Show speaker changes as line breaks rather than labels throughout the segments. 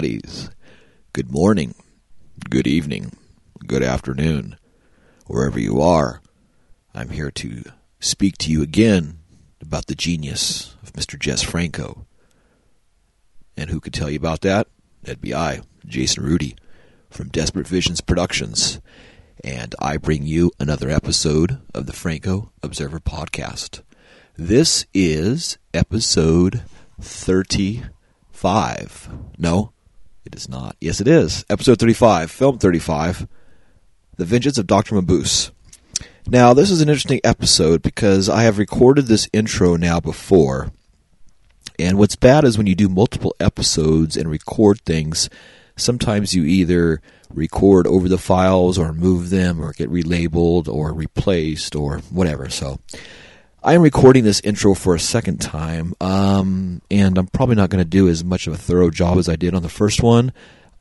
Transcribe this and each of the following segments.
buddies. Good morning, good evening, good afternoon, wherever you are. I'm here to speak to you again about the genius of Mr. Jess Franco. And who could tell you about that? That'd be I, Jason Rudy, from Desperate Visions Productions. And I bring you another episode of the Franco Observer Podcast. This is episode 35. No, it is not. Yes, it is. Episode 35, film 35, The Vengeance of Dr. Mabuse. Now, this is an interesting episode because I have recorded this intro now before. And what's bad is when you do multiple episodes and record things, sometimes you either record over the files or move them or get relabeled or replaced or whatever. So I am recording this intro for a second time, um, and I'm probably not going to do as much of a thorough job as I did on the first one,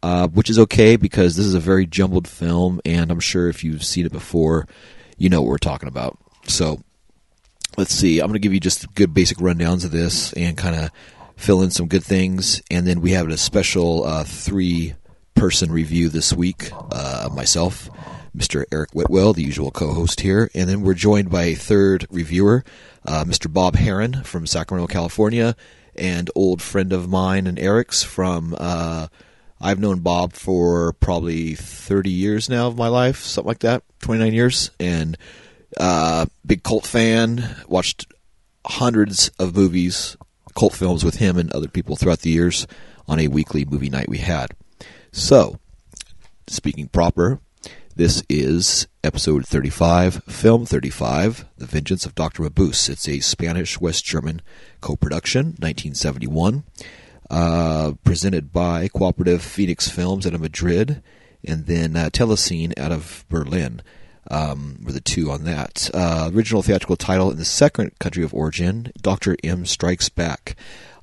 uh, which is okay because this is a very jumbled film, and I'm sure if you've seen it before, you know what we're talking about. So let's see. I'm going to give you just good basic rundowns of this and kind of fill in some good things, and then we have a special uh, three person review this week. Uh, myself, Mr. Eric Whitwell, the usual co-host here, and then we're joined by a third reviewer, uh, Mr. Bob Herron from Sacramento, California, and old friend of mine and Eric's from. Uh, I've known Bob for probably 30 years now of my life, something like that, 29 years, and uh, big cult fan. Watched hundreds of movies, cult films with him and other people throughout the years on a weekly movie night we had. So, speaking proper, this is episode 35, film 35, The Vengeance of Dr. Mabuse. It's a Spanish West German co production, 1971, uh, presented by Cooperative Phoenix Films out of Madrid, and then uh, Telecine out of Berlin. Um, were the two on that. Uh, original theatrical title in the second country of origin, Dr. M Strikes Back.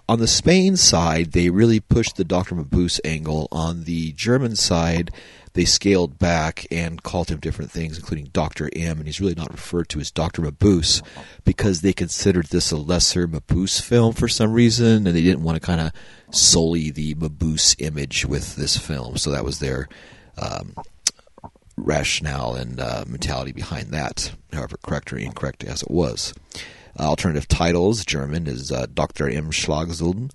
On the Spain side, they really pushed the Dr. Mabuse angle. On the German side, they scaled back and called him different things, including Dr. M, and he's really not referred to as Dr. Mabuse because they considered this a lesser Mabuse film for some reason, and they didn't want to kind of sully the Mabuse image with this film. So that was their um, rationale and uh, mentality behind that, however correct or incorrect as it was. Alternative titles, German is uh, Dr. M. Schlagzulden.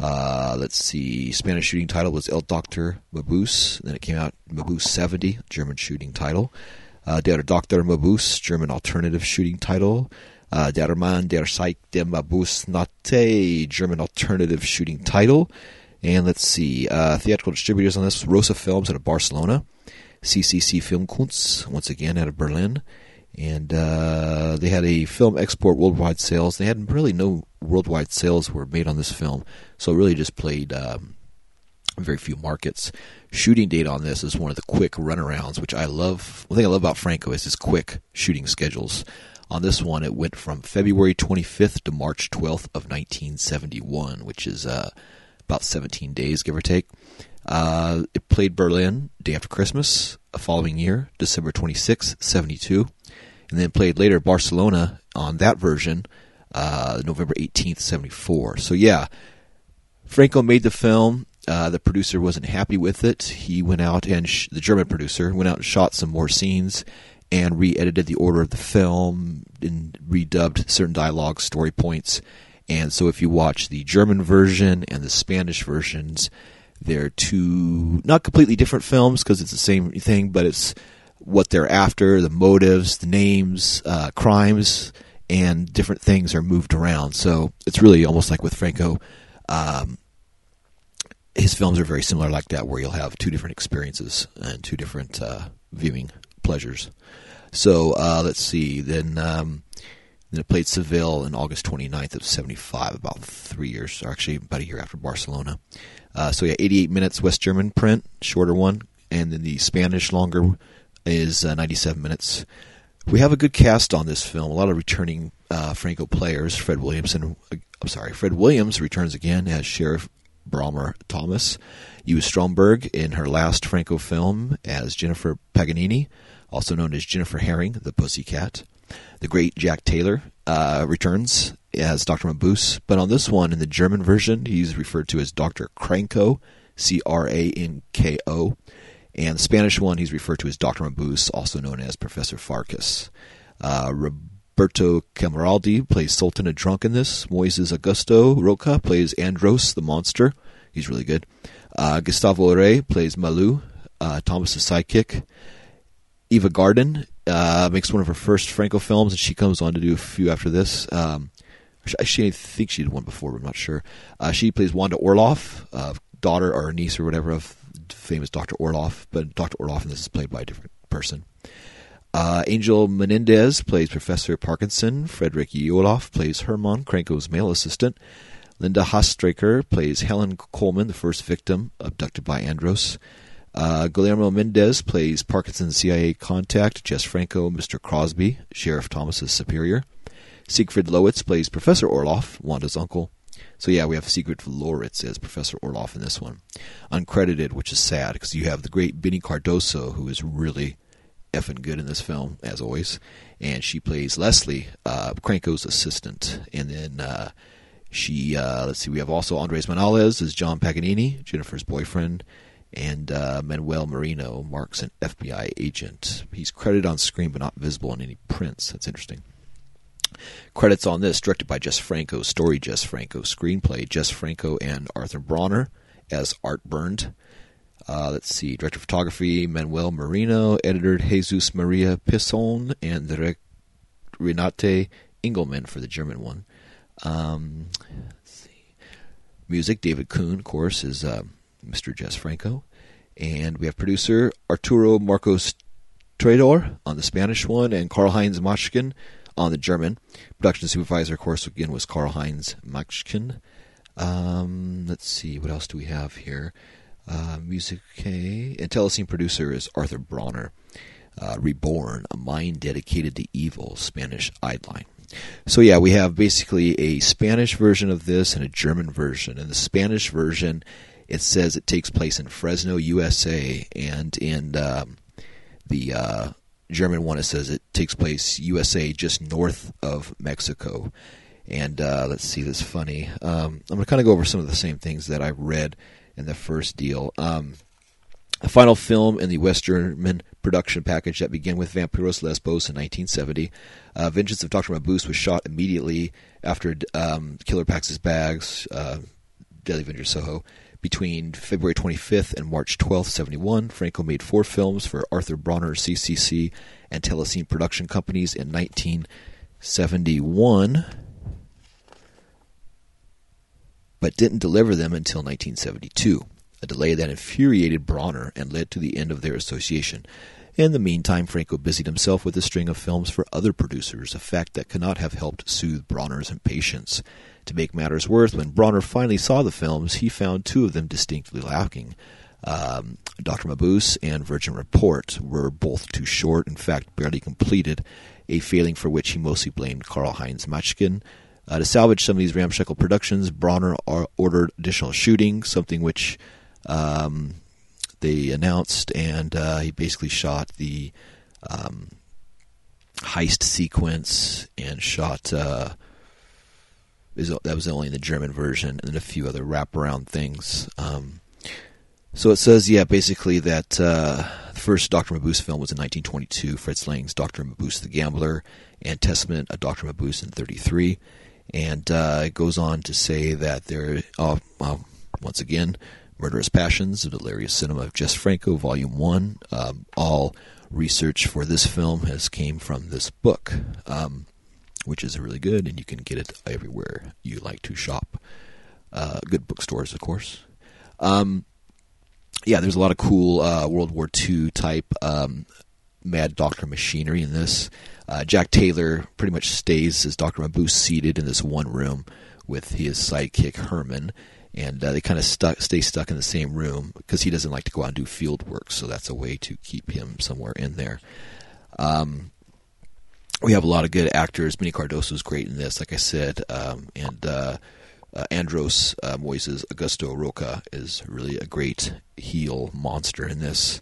Uh, let's see, Spanish shooting title was El Doctor Mabuse. Then it came out Mabuse 70, German shooting title. Uh, Der Dr. Mabuse, German alternative shooting title. Uh, Der Mann der Psych dem Mabuse Nate, German alternative shooting title. And let's see, uh, theatrical distributors on this Rosa Films out of Barcelona. CCC Filmkunst, once again out of Berlin and uh, they had a film export worldwide sales. They had really no worldwide sales were made on this film, so it really just played um, very few markets. Shooting date on this is one of the quick runarounds, which I love. One thing I love about Franco is his quick shooting schedules. On this one, it went from February 25th to March 12th of 1971, which is uh, about 17 days, give or take. Uh, it played Berlin day after Christmas, a following year, December 26, 72 and then played later Barcelona on that version, uh, November 18th, 74. So, yeah, Franco made the film. Uh, the producer wasn't happy with it. He went out and, sh- the German producer, went out and shot some more scenes and re edited the order of the film and redubbed certain dialogue, story points. And so, if you watch the German version and the Spanish versions, they're two not completely different films because it's the same thing, but it's what they're after, the motives, the names, uh, crimes, and different things are moved around. So it's really almost like with Franco. Um, his films are very similar like that, where you'll have two different experiences and two different uh, viewing pleasures. So uh, let's see. Then um, then it played Seville in August 29th of 75, about three years, or actually about a year after Barcelona. Uh, so yeah, 88 minutes West German print, shorter one, and then the Spanish longer is uh, 97 minutes. We have a good cast on this film. A lot of returning uh, Franco players. Fred Williamson. Uh, I'm sorry, Fred Williams returns again as Sheriff Brahmer Thomas. Ewa Stromberg in her last Franco film as Jennifer Paganini, also known as Jennifer Herring, the Pussycat. The great Jack Taylor uh, returns as Dr. Mabuse, but on this one, in the German version, he's referred to as Dr. Cranko, C R A N K O. And the Spanish one, he's referred to as Dr. Mabuse, also known as Professor Farkas. Uh, Roberto Camardiel plays Sultan a Drunk in this. Moises Augusto Roca plays Andros the Monster. He's really good. Uh, Gustavo Rey plays Malou, uh, Thomas's sidekick. Eva Garden uh, makes one of her first Franco films, and she comes on to do a few after this. Um, she, I think she did one before, but I'm not sure. Uh, she plays Wanda Orloff, uh, daughter or niece or whatever of famous Dr. Orloff, but Dr. Orloff in this is played by a different person. Uh, Angel Menendez plays Professor Parkinson. Frederick Joloff plays Herman, Krenko's male assistant. Linda Hastraker plays Helen Coleman, the first victim abducted by Andros. Uh, Guillermo Mendez plays Parkinson's CIA contact, Jess Franco, Mr. Crosby, Sheriff Thomas's superior. Siegfried Lowitz plays Professor Orloff, Wanda's uncle. So yeah, we have Secret Siegfried Lowitz as Professor Orloff in this one. Uncredited, which is sad because you have the great Beni Cardoso, who is really effing good in this film, as always. And she plays Leslie, uh, Krenko's assistant. And then uh, she, uh, let's see, we have also Andres Manales as John Paganini, Jennifer's boyfriend and uh, Manuel Merino marks an FBI agent. He's credited on screen but not visible in any prints. That's interesting. Credits on this directed by Jess Franco, story Jess Franco, screenplay Jess Franco and Arthur Brauner as Art Bernd. Uh, let's see, director of photography Manuel Merino, editor Jesus Maria Pisson, and Renate Engelman for the German one. Um, Music David Khune, of course, is. Uh, Mr. Jess Franco. And we have producer Arturo Marcos Trador on the Spanish one, and Karl Heinz Machkin on the German. Production supervisor, of course, again was Karl Heinz Machkin. Um, let's see, what else do we have here? Uh, music, okay. And Telecine producer is Arthur Brauner. Uh, Reborn, a mind dedicated to evil, Spanish Eidline. So yeah, we have basically a Spanish version of this and a German version. And the Spanish version it says it takes place in Fresno, USA, and in um, the uh, German one it says it takes place USA, just north of Mexico. And uh, let's see, this funny. Um, I'm going to kind of go over some of the same things that I read in the first deal. Um, final film in the West German production package that began with Vampiros Lesbos in 1970. Uh, Vengeance of Dr. Mabuse was shot immediately after um, Killer Packs His Bags, uh, Deadly Avenger Soho, between February 25th and March 12th, 71, Franco made four films for Arthur Brauner CCC and Telecine production companies in 1971, but didn't deliver them until 1972, a delay that infuriated Brauner and led to the end of their association. In the meantime, Franco busied himself with a string of films for other producers, a fact that cannot have helped soothe Brauner's impatience. To make matters worse, when Brauner finally saw the films, he found two of them distinctly lacking. Um, Dr. Mabuse and Virgin Report were both too short, in fact, barely completed, a failing for which he mostly blamed Karl Heinz Machkin. Uh, to salvage some of these ramshackle productions, Brauner ordered additional shooting, something which um, they announced, and uh, he basically shot the um, heist sequence and shot. Uh, that was only in the German version, and then a few other wraparound things. Um, so it says, yeah, basically that uh, the first Dr. Mabuse film was in 1922, Fritz Lang's Dr. Mabuse the Gambler, and Testament of Dr. Mabuse in 33. And uh, it goes on to say that there, uh, well, once again, Murderous Passions, The Delirious Cinema of Jess Franco, Volume 1. Um, all research for this film has came from this book. Um, which is really good, and you can get it everywhere you like to shop. Uh, good bookstores, of course. Um, yeah, there's a lot of cool uh, World War II type um, Mad Doctor machinery in this. Uh, Jack Taylor pretty much stays as Dr. Mabuse seated in this one room with his sidekick Herman, and uh, they kind of stay stuck in the same room because he doesn't like to go out and do field work, so that's a way to keep him somewhere in there. Um, we have a lot of good actors. Beni Cardoso is great in this, like I said, um, and uh, uh, Andros uh, Moises Augusto Roca is really a great heel monster in this.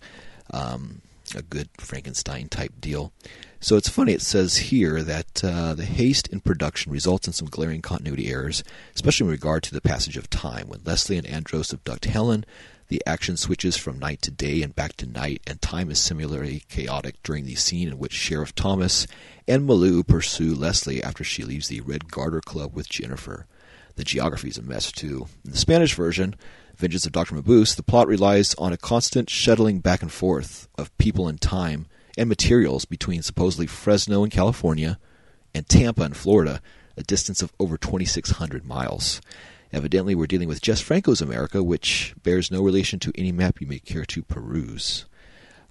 Um, a good Frankenstein type deal. So it's funny, it says here that uh, the haste in production results in some glaring continuity errors, especially in regard to the passage of time. When Leslie and Andros abduct Helen, The action switches from night to day and back to night, and time is similarly chaotic during the scene in which Sheriff Thomas and Malou pursue Leslie after she leaves the Red Garter Club with Jennifer. The geography is a mess, too. In the Spanish version, Vengeance of Dr. Mabuse, the plot relies on a constant shuttling back and forth of people and time and materials between supposedly Fresno in California and Tampa in Florida, a distance of over 2,600 miles. Evidently, we're dealing with Jess Franco's America, which bears no relation to any map you may care to peruse.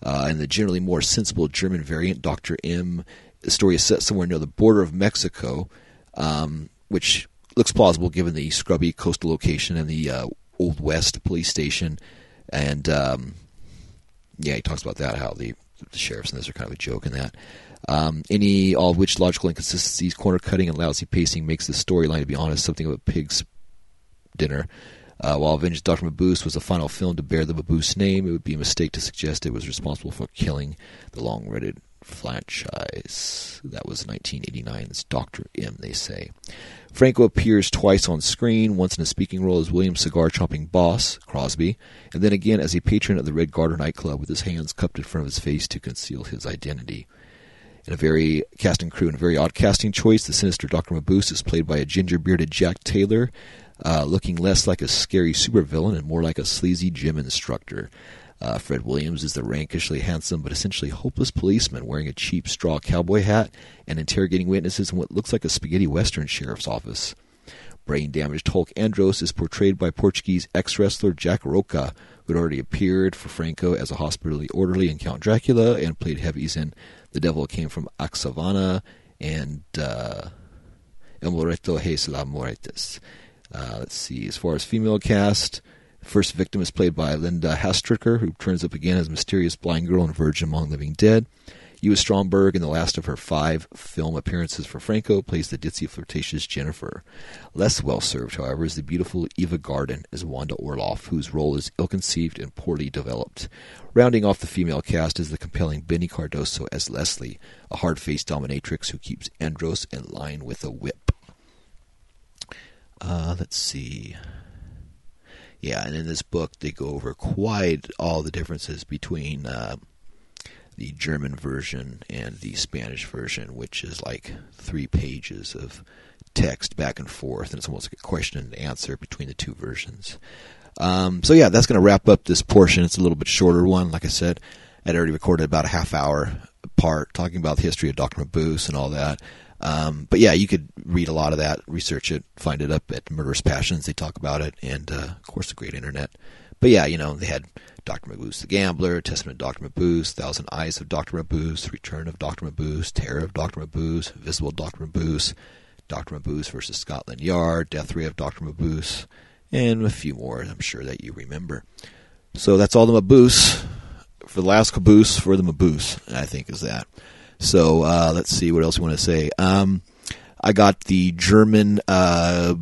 Uh, in the generally more sensible German variant, Dr. M, the story is set somewhere near the border of Mexico, um, which looks plausible given the scrubby coastal location and the uh, Old West police station. And um, yeah, he talks about that, how the, the sheriffs and this are kind of a joke in that. Um, any all of which logical inconsistencies, corner cutting, and lousy pacing makes the storyline, to be honest, something of a pig's dinner. Uh, while Avengers Dr. Mabuse was the final film to bear the Mabuse name, it would be a mistake to suggest it was responsible for killing the long-awaited franchise. That was 1989's Dr. M, they say. Franco appears twice on screen, once in a speaking role as William's cigar chopping boss, Crosby, and then again as a patron of the Red Garter nightclub with his hands cupped in front of his face to conceal his identity. In a very casting crew and a very odd casting choice, the sinister Dr. Mabuse is played by a ginger bearded Jack Taylor, uh, looking less like a scary supervillain and more like a sleazy gym instructor. Uh, Fred Williams is the rankishly handsome but essentially hopeless policeman wearing a cheap straw cowboy hat and interrogating witnesses in what looks like a spaghetti western sheriff's office. Brain damaged Hulk Andros is portrayed by Portuguese ex wrestler Jack Roca, who had already appeared for Franco as a hospital orderly in Count Dracula and played heavies in The Devil Came from Akasava and uh, El muerto hace las maletas. Uh, let's see, as far as female cast, First victim is played by Linda Hastricker, who turns up again as mysterious blind girl in Virgin Among Living Dead. Ewa Stromberg, in the last of her five film appearances for Franco, plays the ditzy, flirtatious Jennifer. Less well served, however, is the beautiful Eva Garden as Wanda Orloff, whose role is ill conceived and poorly developed. Rounding off the female cast is the compelling Beni Cardoso as Leslie, a hard faced dominatrix who keeps Andros in line with a whip. Uh, let's see. Yeah, and in this book they go over quite all the differences between uh, the German version and the Spanish version, which is like three pages of text back and forth, and it's almost like a question and answer between the two versions. Um, so yeah, that's going to wrap up this portion. It's a little bit shorter one. Like I said, I'd already recorded about a half hour part talking about the history of Dr. Mabuse and all that. Um, but yeah, you could read a lot of that, research it, find it up at Murderous Passions. They talk about it, and uh, of course, the great internet. But yeah, you know, they had Dr. Mabuse the Gambler, Testament of Dr. Mabuse, Thousand Eyes of Dr. Mabuse, Return of Dr. Mabuse, Terror of Dr. Mabuse, Visible Dr. Mabuse, Dr. Mabuse versus Scotland Yard, Death Ray of Dr. Mabuse, and a few more I'm sure that you remember. So that's all the Mabuse. For the last caboose, for the Mabuse, I think is that. So uh, let's see what else we want to say. Um, I got the German uh,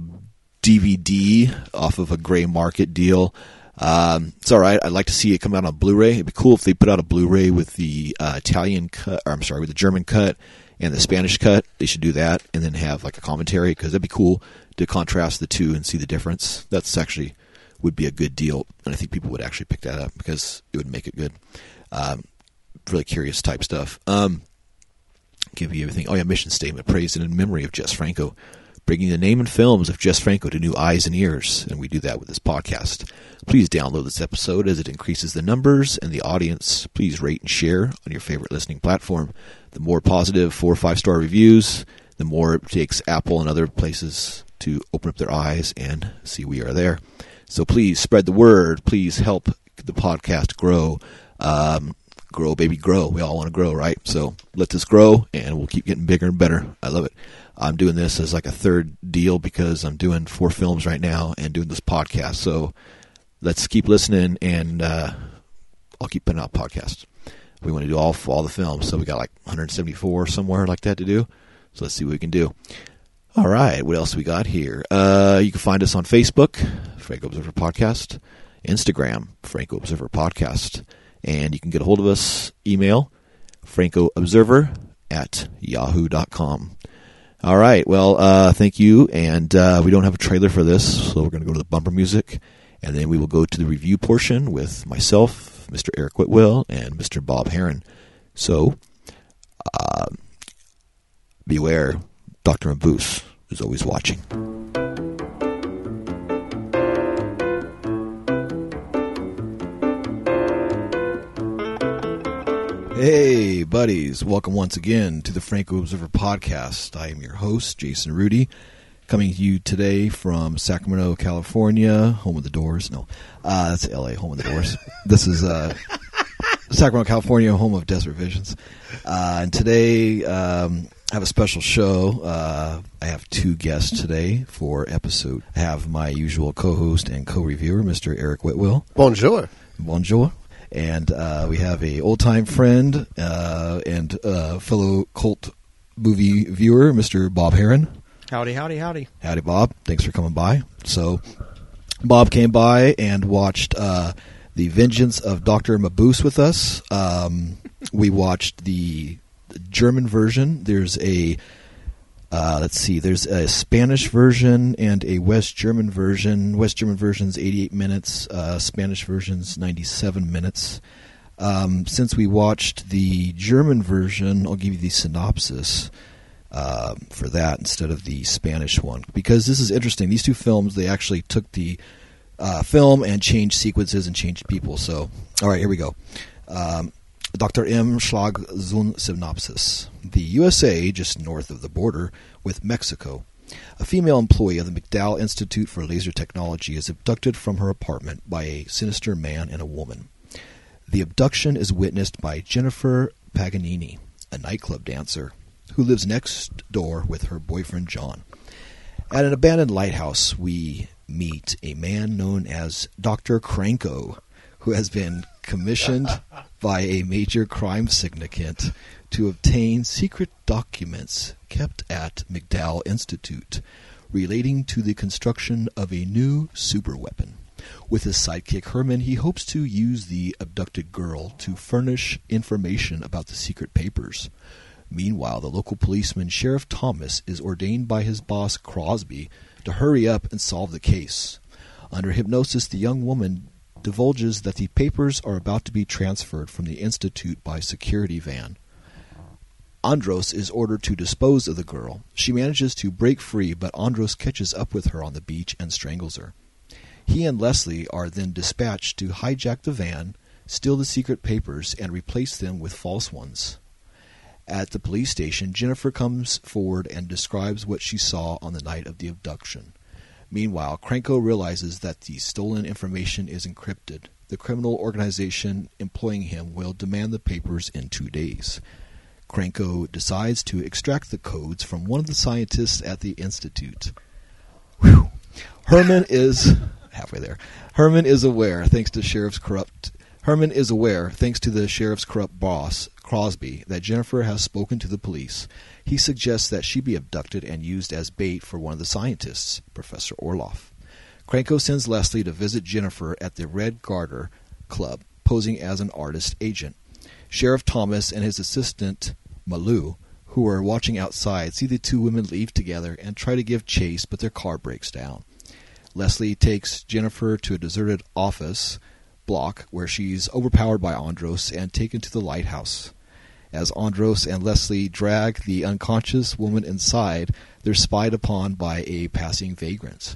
DVD off of a gray market deal. Um, it's all right. I'd like to see it come out on Blu-ray. It'd be cool if they put out a Blu-ray with the uh, Italian cut, or I'm sorry, with the German cut and the Spanish cut. They should do that, and then have like a commentary because that'd be cool to contrast the two and see the difference. That's actually would be a good deal, and I think people would actually pick that up because it would make it good. Um, really curious type stuff. Um, give you everything. Oh yeah, mission statement: praise and in memory of Jess Franco, bringing the name and films of Jess Franco to new eyes and ears, and we do that with this podcast. Please download this episode as it increases the numbers and the audience. Please rate and share on your favorite listening platform. The more positive four or five star reviews, the more it takes Apple and other places to open up their eyes and see we are there. So please spread the word. Please help the podcast grow. Um, grow, baby, grow. We all want to grow, right? So let this grow, and we'll keep getting bigger and better. I love it. I'm doing this as like a third deal because I'm doing four films right now and doing this podcast. So let's keep listening, and uh, I'll keep putting out podcasts. We want to do all all the films, so we got like 174 somewhere like that to do. So let's see what we can do. All right, what else we got here? Uh, you can find us on Facebook, Franco Observer Podcast, Instagram, Franco Observer Podcast. And you can get a hold of us, email francoobserver at yahoo.com. All right. Well, uh, thank you. And uh, we don't have a trailer for this, so we're going to go to the bumper music. And then we will go to the review portion with myself, Mr. Eric Whitwell, and Mr. Bob Herron. So, uh, beware, Dr. Mabuse is always watching. Hey, buddies. Welcome once again to the Franco Observer Podcast. I am your host, Jason Rudy, coming to you today from Sacramento, California, home of the Doors. No, uh, that's LA, home of the Doors. this is uh, Sacramento, California, home of Desert Visions. Uh, and today, um, I have a special show. Uh, I have two guests today for episode. I have my usual co-host and co-reviewer, Mr. Eric Whitwell.
Bonjour.
Bonjour. And uh, we have a old time friend uh, and uh, fellow cult movie viewer, Mr. Bob Herron.
Howdy, howdy, howdy.
Howdy, Bob. Thanks for coming by. So, Bob came by and watched uh, The Vengeance of Dr. Mabuse with us. Um, we watched the German version. There's a uh, let's see. There's a Spanish version and a West German version. West German version's 88 minutes. Uh, Spanish version's 97 minutes. Um, since we watched the German version, I'll give you the synopsis uh, for that instead of the Spanish one because this is interesting. These two films they actually took the uh, film and changed sequences and changed people. So, all right, here we go. Um, Dr. M. Schlag Zun Synopsis. The USA, just north of the border with Mexico. A female employee of the McDowell Institute for Laser Technology is abducted from her apartment by a sinister man and a woman. The abduction is witnessed by Jennifer Paganini, a nightclub dancer, who lives next door with her boyfriend John. At an abandoned lighthouse, we meet a man known as Dr. Cranko, who has been commissioned by a major crime syndicate to obtain secret documents kept at McDowell Institute relating to the construction of a new superweapon. With his sidekick Herman, he hopes to use the abducted girl to furnish information about the secret papers. Meanwhile, the local policeman Sheriff Thomas is ordained by his boss Crosby to hurry up and solve the case. Under hypnosis, the young woman divulges that the papers are about to be transferred from the Institute by security van. Andros is ordered to dispose of the girl. She manages to break free, but Andros catches up with her on the beach and strangles her. He and Leslie are then dispatched to hijack the van, steal the secret papers, and replace them with false ones. At the police station, Jennifer comes forward and describes what she saw on the night of the abduction. Meanwhile, Cranko realizes that the stolen information is encrypted. The criminal organization employing him will demand the papers in two days. Cranko decides to extract the codes from one of the scientists at the institute. Whew. Herman is halfway there. Herman is aware, thanks to sheriff's corrupt. Herman is aware, thanks to the sheriff's corrupt boss Crosby, that Jennifer has spoken to the police. He suggests that she be abducted and used as bait for one of the scientists, Professor Orloff. Cranko sends Leslie to visit Jennifer at the Red Garter Club, posing as an artist agent. Sheriff Thomas and his assistant Malou, who are watching outside, see the two women leave together and try to give chase, but their car breaks down. Leslie takes Jennifer to a deserted office block where she's overpowered by Andros and taken to the lighthouse. As Andros and Leslie drag the unconscious woman inside, they're spied upon by a passing vagrant.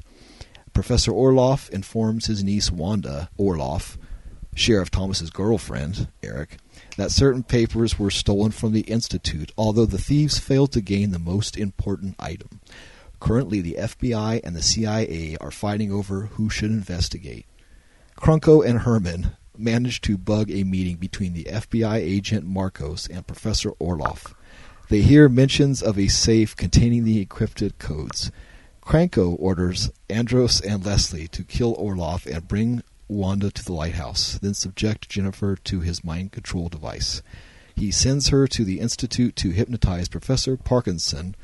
Professor Orloff informs his niece Wanda Orloff, Sheriff Thomas's girlfriend, Eric, that certain papers were stolen from the Institute, although the thieves failed to gain the most important item. Currently, the FBI and the CIA are fighting over who should investigate. Cranko and Herman managed to bug a meeting between the FBI agent Marcos and Professor Orloff. They hear mentions of a safe containing the encrypted codes. Cranko orders Andros and Leslie to kill Orloff and bring Wanda to the lighthouse, then subject Jennifer to his mind control device. He sends her to the Institute to hypnotize Professor Parkinson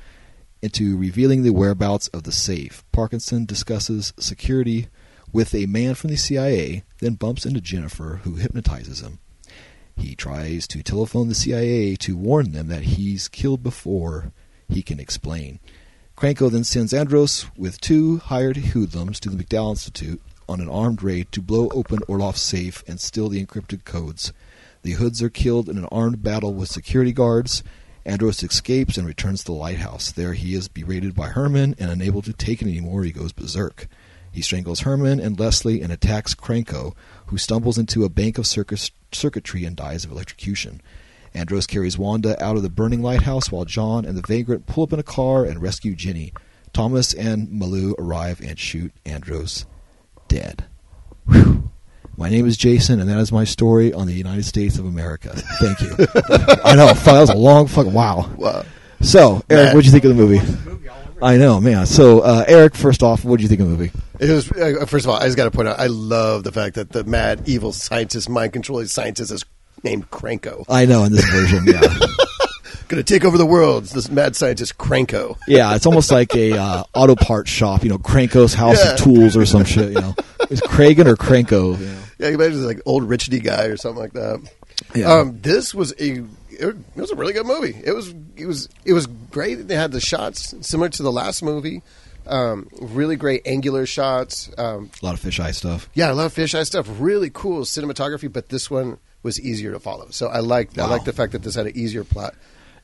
into revealing the whereabouts of the safe. Parkinson discusses security with a man from the CIA, then bumps into Jennifer, who hypnotizes him. He tries to telephone the CIA to warn them that he's killed before he can explain. Cranko then sends Andros with two hired hoodlums to the McDowell Institute on an armed raid to blow open Orloff's safe and steal the encrypted codes. The Hoods are killed in an armed battle with security guards. Andros escapes and returns to the lighthouse. There he is berated by Herman and unable to take it anymore, he goes berserk. He strangles Herman and Leslie and attacks Cranko, who stumbles into a bank of circus, circuitry and dies of electrocution. Andros carries Wanda out of the burning lighthouse while John and the Vagrant pull up in a car and rescue Ginny. Thomas and Malou arrive and shoot Andros dead. Whew. My name is Jason, and that is my story on the United States of America. Thank you. I know, that was a long fucking wow.
Wow.
So, Eric, what'd you think of the movie? I know, man. So, uh, Eric, first off, what did you think of the movie?
It was uh, first of all, I just got to point out, I love the fact that the mad evil scientist, mind controlling scientist, is named Cranko.
I know in this version, yeah,
Going to take over the world. This mad scientist Cranko.
yeah. It's almost like a uh, auto parts shop, you know, Cranko's House
Yeah.
of Tools or some shit. You know, is Kragan or Cranko? You know?
Yeah, you imagine like old richety guy or something like that.
Yeah.
Um, this was a it was a really good movie. It was it was it was great. They had the shots similar to the last movie. Um, really great angular shots. Um,
A lot of fisheye stuff.
yeah, a I love fisheye stuff. Really cool cinematography, but this one was easier to follow. So I like I
Wow.
like the fact that this had an easier plot.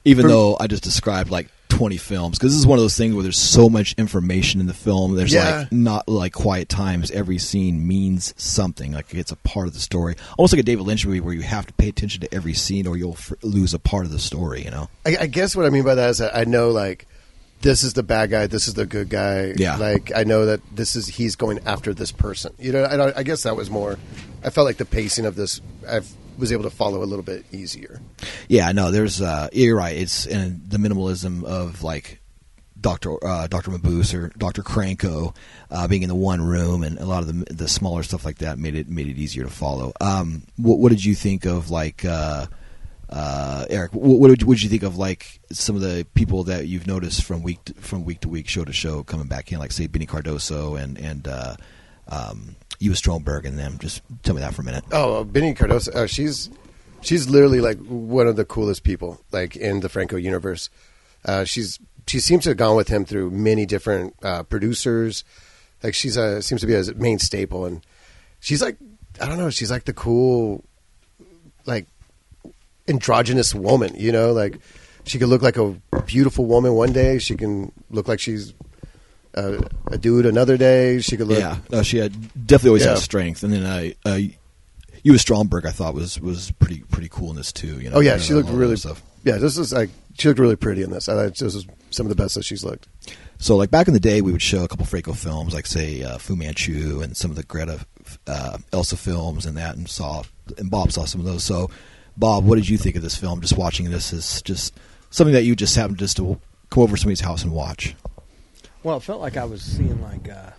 Even
For-
though I just described like 20 films because this is one of those things where there's so much information in the film. There's
Yeah.
like not like quiet times. Every scene means something. Like it's a part of the story. Almost like a David Lynch movie where you have to pay attention to every scene or you'll f- lose a part of the story. You know?
I, I guess what I mean by that is that I know like this is the bad guy, this is the good guy.
Yeah.
Like I know that this is he's going after this person. You know, I, I guess that was more. I felt like the pacing of this I was able to follow a little bit easier.
Yeah. No. There's. Uh, you're right. It's and the minimalism of like. Doctor uh, Doctor Mabuse or Doctor Cranko uh, being in the one room and a lot of the the smaller stuff like that made it made it easier to follow. Um, what, what did you think of like uh, uh, Eric? What, what did, you, what you think of like some of the people that you've noticed from week to, from week to week, show to show, coming back in, like say Beni Cardoso and and uh, um, Ewa Stromberg and them? Just tell me that for a minute.
Oh, Beni Cardoso, uh, she's she's literally like one of the coolest people like in the Franco universe. Uh, she's she seems to have gone with him through many different uh, producers. Like she's a seems to be a main staple, and she's like I don't know, she's like the cool like androgynous woman. You know, like she could look like a beautiful woman one day. She can look like she's uh, a dude another day. She could look
yeah, no, she had definitely always
Yeah.
had strength, and then I. Uh, Ewa Stromberg, I thought was was pretty pretty cool in this too. You know,
Oh yeah,
You
she looked really.
stuff.
Yeah, this is like she looked really pretty in this. I thought this was some of the best that she's looked.
So, like back in the day, we would show a couple Franco films, like say uh, Fu Manchu and some of the Greta uh, Elsa films and that, and saw and Bob saw some of those. So, Bob, what did you think of this film? Just watching this is just something that you just happened just to come over to somebody's house and watch.
Well, it felt like I was seeing like uh,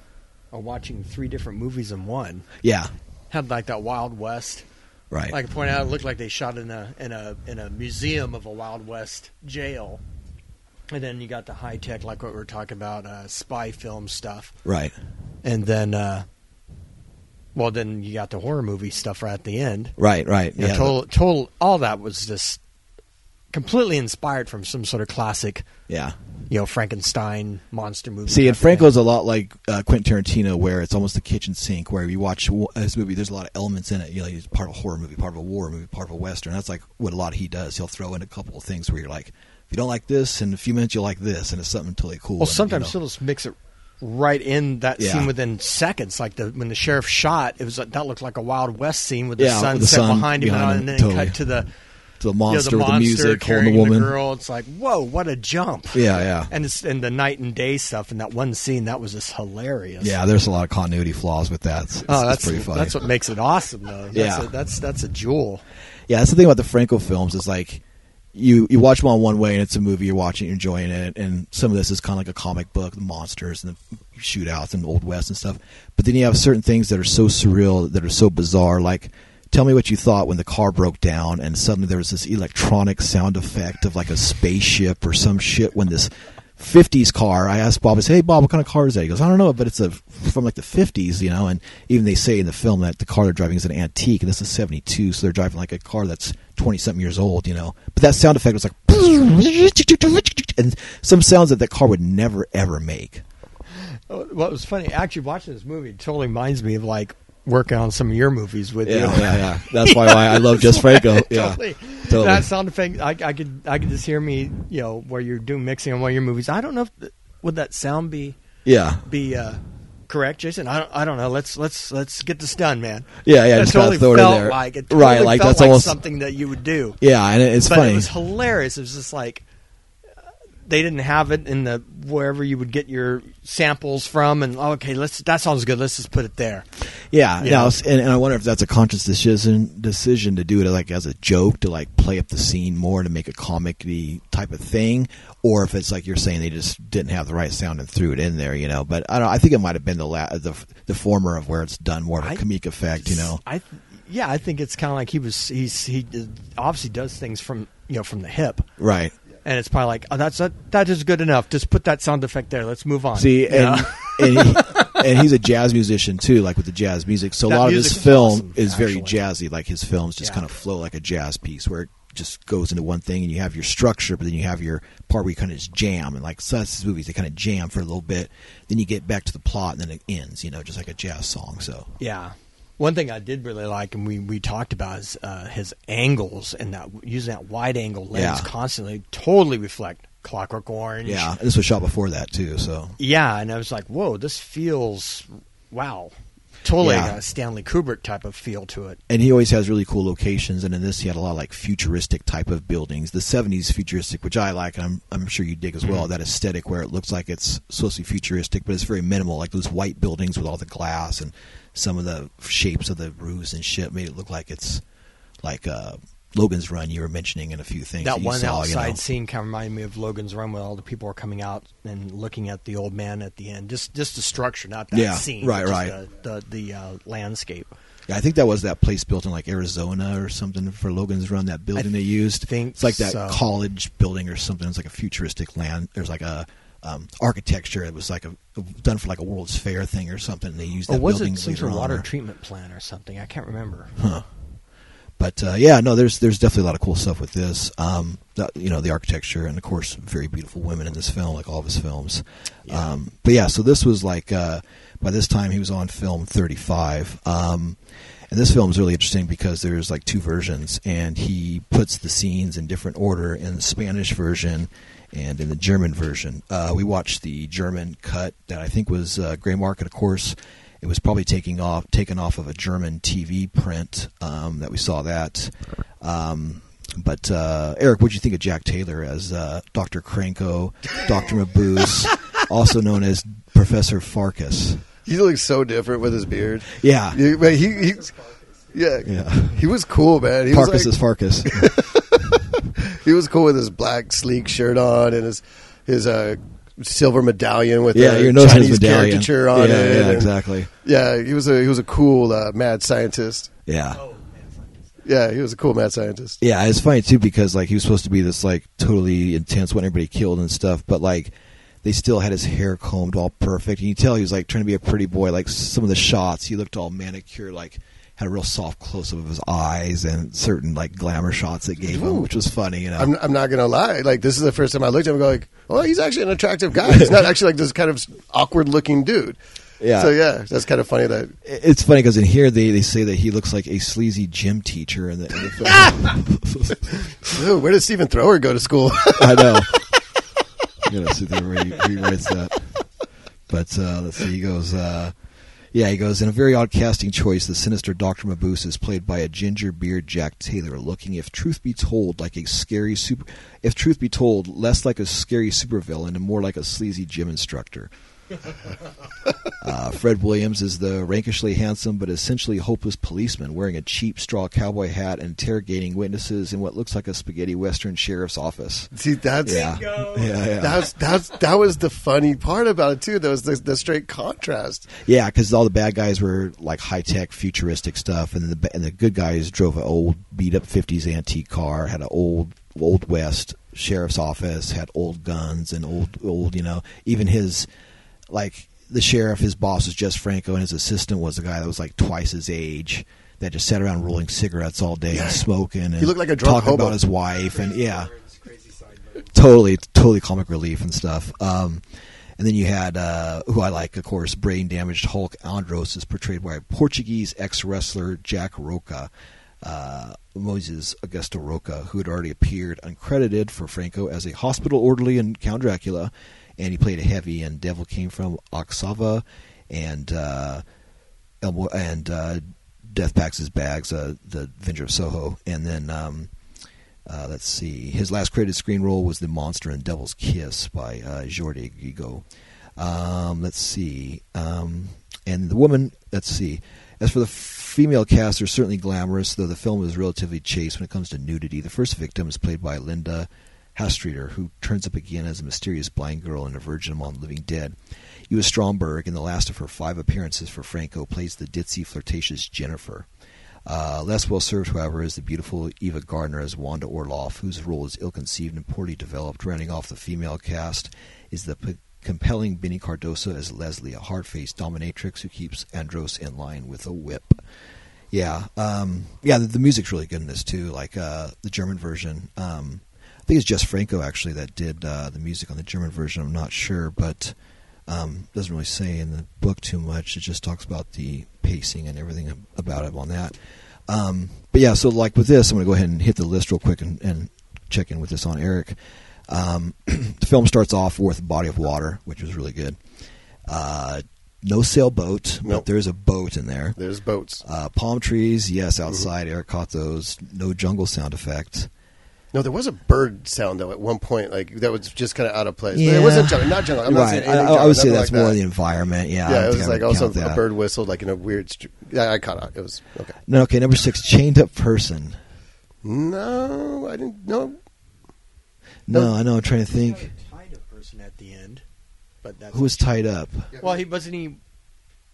or watching three different movies in one.
Yeah,
Had like that Wild West.
right.
Like I point out, it looked like they shot in a in a in a museum of a Wild West jail. And then you got the high tech, like what we were talking about, uh, spy film stuff.
right.
And then, uh, well, then you got the horror movie stuff right at the end.
Right. Right.
You know,
Yeah.
total, total, all that was just completely inspired from some sort of classic,
yeah.
You know, Frankenstein monster movie.
See, and
of
Franco's a lot like uh, Quentin Tarantino, where it's almost the kitchen sink. Where you watch w- his movie, there's a lot of elements in it. You know, he's part of a horror movie, part of a war movie, part of a western. That's like what a lot he does. He'll throw in a couple of things where you're like, if you don't like this, in a few minutes you'll like this, and it's something totally cool.
Well,
and,
sometimes
you know.
he'll just mix it right in that
Yeah.
scene within seconds. Like the when the sheriff shot, it was like, that looked like a Wild West scene with the
Yeah,
sun
with the
set
sun
behind him,
behind
and
him,
then
totally.
cut to the
to the monster,
the
with the music, holding the woman.
girl. It's like whoa, what a jump!
Yeah, yeah,
And it's and the night and day stuff in that one scene that was just hilarious.
yeah. There's a lot of continuity flaws with that. It's,
Oh, that's
pretty funny.
that's what makes it awesome, though. That's
Yeah.
a, that's that's a jewel.
Yeah, that's the thing about the Franco films is like you you watch them on one way and it's a movie you're watching, you're enjoying it, and some of this is kind of like a comic book, the monsters and the shootouts and the old west and stuff. But then you have certain things that are so surreal, that are so bizarre, like. Tell me what you thought when the car broke down and suddenly there was this electronic sound effect of like a spaceship or some shit when this 50s car. I asked Bob, I said, "Hey Bob, what kind of car is that?" He goes, "I don't know, but it's a from like the 50s, you know." And even they say in the film that the car they're driving is an antique, and this is 72, so they're driving like a car that's 20 something years old, you know. But that sound effect was like, and some sounds that that car would never ever make.
What was funny, actually watching this movie totally reminds me of like working on some of your movies with
Yeah,
you.
yeah, yeah. That's why I love Jess Franco. Yeah,
totally.
totally.
That sound effect, I, I could, I could just hear me, you know, where you're doing mixing on one of your movies. I don't know if would that sound be
yeah,
be uh, correct, Jason. I don't, I don't know. Let's let's let's get this done, man.
yeah, yeah.
That
just
totally
throw it in
felt
there.
like it. Totally
right, like that's
like
almost
something that you would do.
yeah, and it's
but
funny.
it was hilarious. It was just like they didn't have it in the wherever you would get your samples from, and oh, okay, let's that sounds good. Let's just put it there.
Yeah,
You
now,
know?
and, and I wonder if that's a conscious decision decision to do it like as a joke to like play up the scene more to make a comedy type of thing, or if it's like you're saying they just didn't have the right sound and threw it in there, you know. But I don't. I think it might have been the la- the the former of where it's done more of a
I-
comedic effect, you know.
I yeah, I think it's kind of like he was he's he obviously does things from you know from the hip,
Right.
And it's probably like oh that's that, that is good enough. Just put that sound effect there. Let's move on.
See, and and, he, and he's a jazz musician too, like with the jazz music. So a lot of his
is
film
awesome,
is very jazzy. Like his films just
Yeah.
kind of flow like a jazz piece, where it just goes into one thing, and you have your structure, but then you have your part where you kind of just jam, and like so that's his movies. They kind of jam for a little bit, then you get back to the plot, and then it ends. You know, just like a jazz song. So
Yeah. One thing I did really like, and we, we talked about, is uh, his angles and that using that wide angle lens
Yeah.
constantly totally reflect Clockwork Orange.
yeah, this was shot before that too. So
yeah, and I was like, whoa, this feels wow, totally
Yeah.
like a Stanley Kubrick type of feel to it.
and he always has really cool locations. And in this, he had a lot of like futuristic type of buildings. The '70s futuristic, which I like, and I'm I'm sure you dig as well. That aesthetic where it looks like it's supposed to be futuristic, but it's very minimal. Like those white buildings with all the glass and some of the shapes of the roofs and shit made it look like it's like uh, Logan's Run. You were mentioning in a few things
That
you
one
saw, you
outside
know.
scene kind of reminded me of Logan's Run, where all the people are coming out and looking at the old man at the end. Just just the structure, not that
Yeah,
scene.
right, right.
The the, the uh, landscape.
Yeah, I think that was that place built in like Arizona or something for Logan's Run. That building they used.
think
it's like that
so.
college building or something. It's like a futuristic land. There's like a um, architecture. It was like a done for like a World's Fair thing or something. They used that
Or was
building
it some
later
sort of
on
water
there.
treatment plant or something? I can't remember.
Huh. But uh, yeah, no, there's there's definitely a lot of cool stuff with this. Um, the, you know, the architecture and of course very beautiful women in this film, like all of his films.
Yeah.
Um, but yeah, so this was like uh, by this time he was on film 35. Um, and this film is really interesting because there's like two versions, and he puts the scenes in different order in the Spanish version and in the German version. Uh, we watched the German cut that I think was uh, Gray Market, of course. It was probably taking off, taken off of a German TV print um, that we saw that. Um, but uh, Eric, what do you think of Jack Taylor as uh, Dr. Cranko, Dr. Mabuse, also known as Professor Farkas?
He looks so different with his beard.
Yeah,
Yeah, but he, he yeah,
yeah.
he was cool, man. He
Farkas
was
is Farkas.
like, he was cool with his black sleek shirt on and his his uh, silver medallion with
yeah,
a
you're
Chinese
medallion.
caricature on
yeah,
it.
Yeah,
and-
exactly.
Yeah, he was a he was a cool uh, mad scientist.
Yeah.
Yeah, he was a cool mad scientist.
Yeah, it's funny too because like he was supposed to be this like totally intense, when everybody killed and stuff, but like they still had his hair combed all perfect, and you tell he was like trying to be a pretty boy. Like some of the shots, he looked all manicured, like had a real soft close up of his eyes and certain like glamour shots they gave him, which was funny. You know,
I'm, I'm not gonna lie. Like this is the first time I looked at him. and go like, oh, he's actually an attractive guy. He's not actually like this kind of awkward looking dude.
Yeah.
So yeah, that's kind of funny that.
it's funny because in here they, they say that he looks like a sleazy gym teacher in the, in the film.
Ooh, where did Stephen Thrower go to school?
I know. You gotta see where he, he writes that. But uh, let's see. He goes. Uh, yeah, he goes in a very odd casting choice. The sinister Doctor Mabuse is played by a ginger beard Jack Taylor, looking, if truth be told, like a scary super. If truth be told, less like a scary supervillain and more like a sleazy gym instructor. Uh, Fred Williams is the rankishly handsome but essentially hopeless policeman wearing a cheap straw cowboy hat and interrogating witnesses in what looks like a spaghetti western sheriff's office.
See, that's
Yeah, yeah, yeah.
that's that's that was the funny part about it too. That was the, the straight contrast.
Yeah, because all the bad guys were like high tech, futuristic stuff, and the and the good guys drove an old beat up '50s antique car, had an old old west sheriff's office, had old guns and old old you know even his like the sheriff, his boss was Jess Franco, and his assistant was a guy that was like twice his age. That just sat around rolling cigarettes all day
Yeah.
and smoking and
He looked like a drunk
talking
hobo.
about his wife and yeah, totally, totally comic relief and stuff. Um, And then you had uh, who I like, of course, brain damaged Hulk Andros is portrayed by Portuguese ex wrestler Jack Roca. Uh, Moses Augusto Roca, who had already appeared uncredited for Franco as a hospital orderly in Count Dracula, and he played a heavy and Devil came from Akasava, and uh, Elmo, and uh, Death Packs His Bags, uh, the Avenger of Soho, and then um, uh, let's see, his last credited screen role was the monster in Devil's Kiss by uh, Jordi Gigo. Um, let's see, um, and the woman. Let's see. As for the female cast, they're certainly glamorous, though the film is relatively chaste when it comes to nudity. The first victim is played by Linda Hastreiter, who turns up again as a mysterious blind girl in A Virgin Among the Living Dead. Ewa Stromberg, in the last of her five appearances for Franco, plays the ditzy, flirtatious Jennifer. Uh, less well served, however, is the beautiful Eva Gardner as Wanda Orloff, whose role is ill conceived and poorly developed. Rounding off the female cast is the p- compelling Beni Cardoso as Leslie, a hard faced dominatrix who keeps Andros in line with a whip. Yeah, um, yeah, the, the, music's really good in this too. Like uh, the German version, um, think it's just Franco actually that did uh, the music on the German version. I'm not sure, but um, doesn't really say in the book too much. It just talks about the pacing and everything about it on that. Um, but yeah, so like with this, I'm going to go ahead and hit the list real quick and, and check in with this on Eric. Um, the film starts off with a body of water, which was really good. Uh, no sailboat,
Nope.
but there's a boat in there.
There's boats.
Uh, palm trees, yes, outside. Eric caught those. No jungle sound effect.
No, there was a bird sound though at one point, like that was just kind of out of place. But
Yeah.
it wasn't jungle, not jungle. I'm not
right.
saying
I,
anything
I- I
jungle,
would say that's
like
more
that.
the environment. Yeah,
Yeah, it was like
would
also
that.
a bird whistled like in a weird. St- yeah, I caught it. It was okay.
No, okay. Number six, chained up person.
No, I didn't. No,
No,
No.
I know. I'm trying to think.
tied a person at the end, but that's
Who was tied up?
well. He wasn't he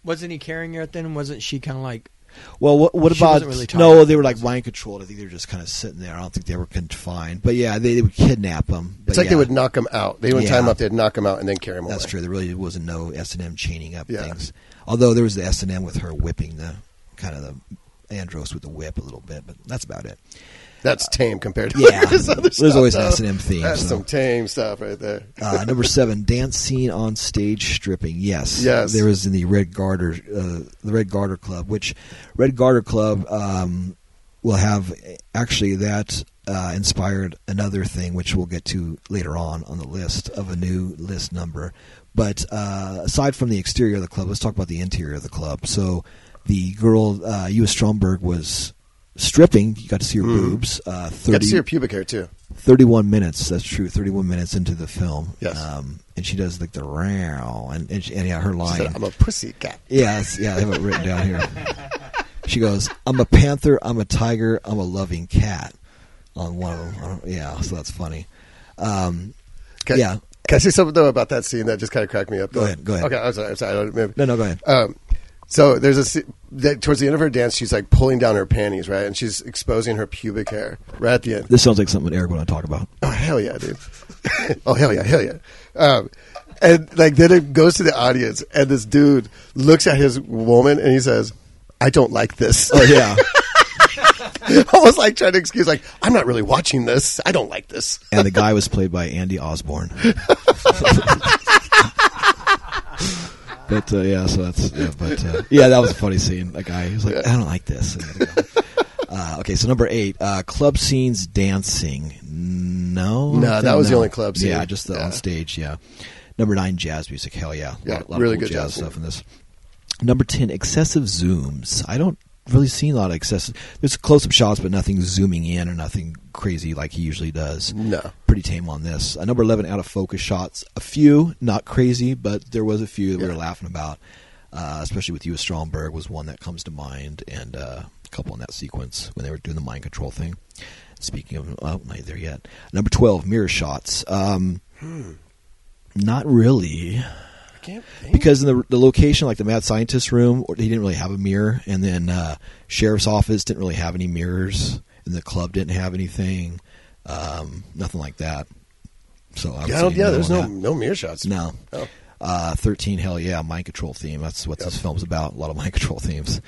wasn't he carrying her then? Wasn't she kind of like
Well, what, what about?
really
no, they were like mind controlled. I think they were just kind of sitting there. I don't think they were confined. But yeah, they, they would kidnap them.
it's like they would knock them out. They wouldn't tie
them
up. They'd knock them out and then carry him
That's
away.
true. There really wasn't no S and M chaining up
Yeah.
things. Although there was the S and M with her whipping the kind of the Andros with the whip a little bit, but that's about it.
That's tame compared to
Yeah, there's
stuff,
always an. S&M theme,
That's
so.
some tame stuff right there.
Uh, number seven, dance scene on stage stripping. Yes,
Yes.
There was in the Red Garter, uh, the Red Garter Club, which Red Garter Club um, will have actually that uh, inspired another thing, which we'll get to later on on the list of a new list number. But uh, aside from the exterior of the club, let's talk about the interior of the club. So the girl, uh, Stromberg, was stripping. You got to see her
Mm.
boobs. Uh,
You got to see her pubic hair too.
31 minutes. That's true. 31 minutes into the film.
Yes.
Um, and she does like the row and and, she, and yeah, her line.
said, I'm a pussy cat.
Yes. yeah, I have it written down here. She goes, "I'm a panther. I'm a tiger. I'm a loving cat." On one of them. Yeah, so that's funny. Um,
Can,
Yeah.
Can I say something though about that scene that just kind of cracked me up?
Go ahead, go ahead.
Okay, I'm sorry. I'm sorry. I don't, maybe.
no, no, go ahead.
Um, so there's a that, towards the end of her dance, she's like pulling down her panties, right, and she's exposing her pubic hair right at the end.
This sounds like something Eric would want to talk about.
Oh hell yeah, dude! oh hell yeah, hell yeah! Um, and like then it goes to the audience, and this dude looks at his woman and he says, "I don't like this."
Oh yeah,
Almost like trying to excuse, like I'm not really watching this. I don't like this.
and the guy was played by Andy Osborne. But uh, yeah, so that's yeah, but uh, yeah, that was a funny scene. That guy, he's like. I don't like this. Uh, okay, so number eight, uh, club scenes dancing. No,
No, that was the only club scene.
Yeah, just the
Yeah.
on stage. Yeah. Number nine, jazz music. Hell yeah,
Yeah,
lot, lot
really
cool
good
jazz
jazz
stuff in this. Number ten, excessive zooms. I don't really seen a lot of excessive. There's close-up shots, but nothing zooming in or nothing crazy like he usually does
No.
pretty tame on this. Uh, number 11, out of focus shots. A few, not crazy, but there was a few that we were laughing about, uh, especially with you, Stromberg was one that comes to mind, and uh, a couple in that sequence when they were doing the mind control thing. Speaking of, oh, not there yet. Number 12, mirror shots. Um, Not really.
I can't think.
Because in the, the location, like the mad scientist room, or- they didn't really have a mirror, and then uh, sheriff's office didn't really have any mirrors, and the club didn't have anything, um, nothing like that. So I
yeah, yeah, there's no
that.
no mirror shots.
no.
Oh.
Uh, Thirteen, hell yeah, mind control theme. That's what this film's about. A lot of mind control themes.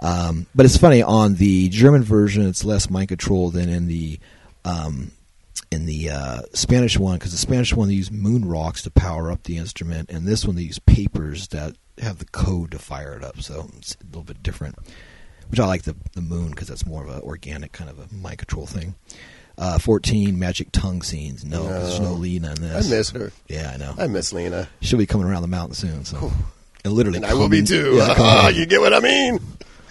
Um, but it's funny on the German version, it's less mind control than in the um, in the uh, Spanish one, because the Spanish one they use moon rocks to power up the instrument, and this one they use papers that have the code to fire it up. So it's a little bit different. Which I like the the moon because that's more of an organic kind of a mind control thing. Uh, Fourteen magic tongue scenes. No, 'cause there's no
No.
Lena in this.
I miss her.
Yeah, I know.
I miss Lena.
She'll be coming around the mountain soon. So, and literally,
And I will be too.
Yeah,
you get what I mean?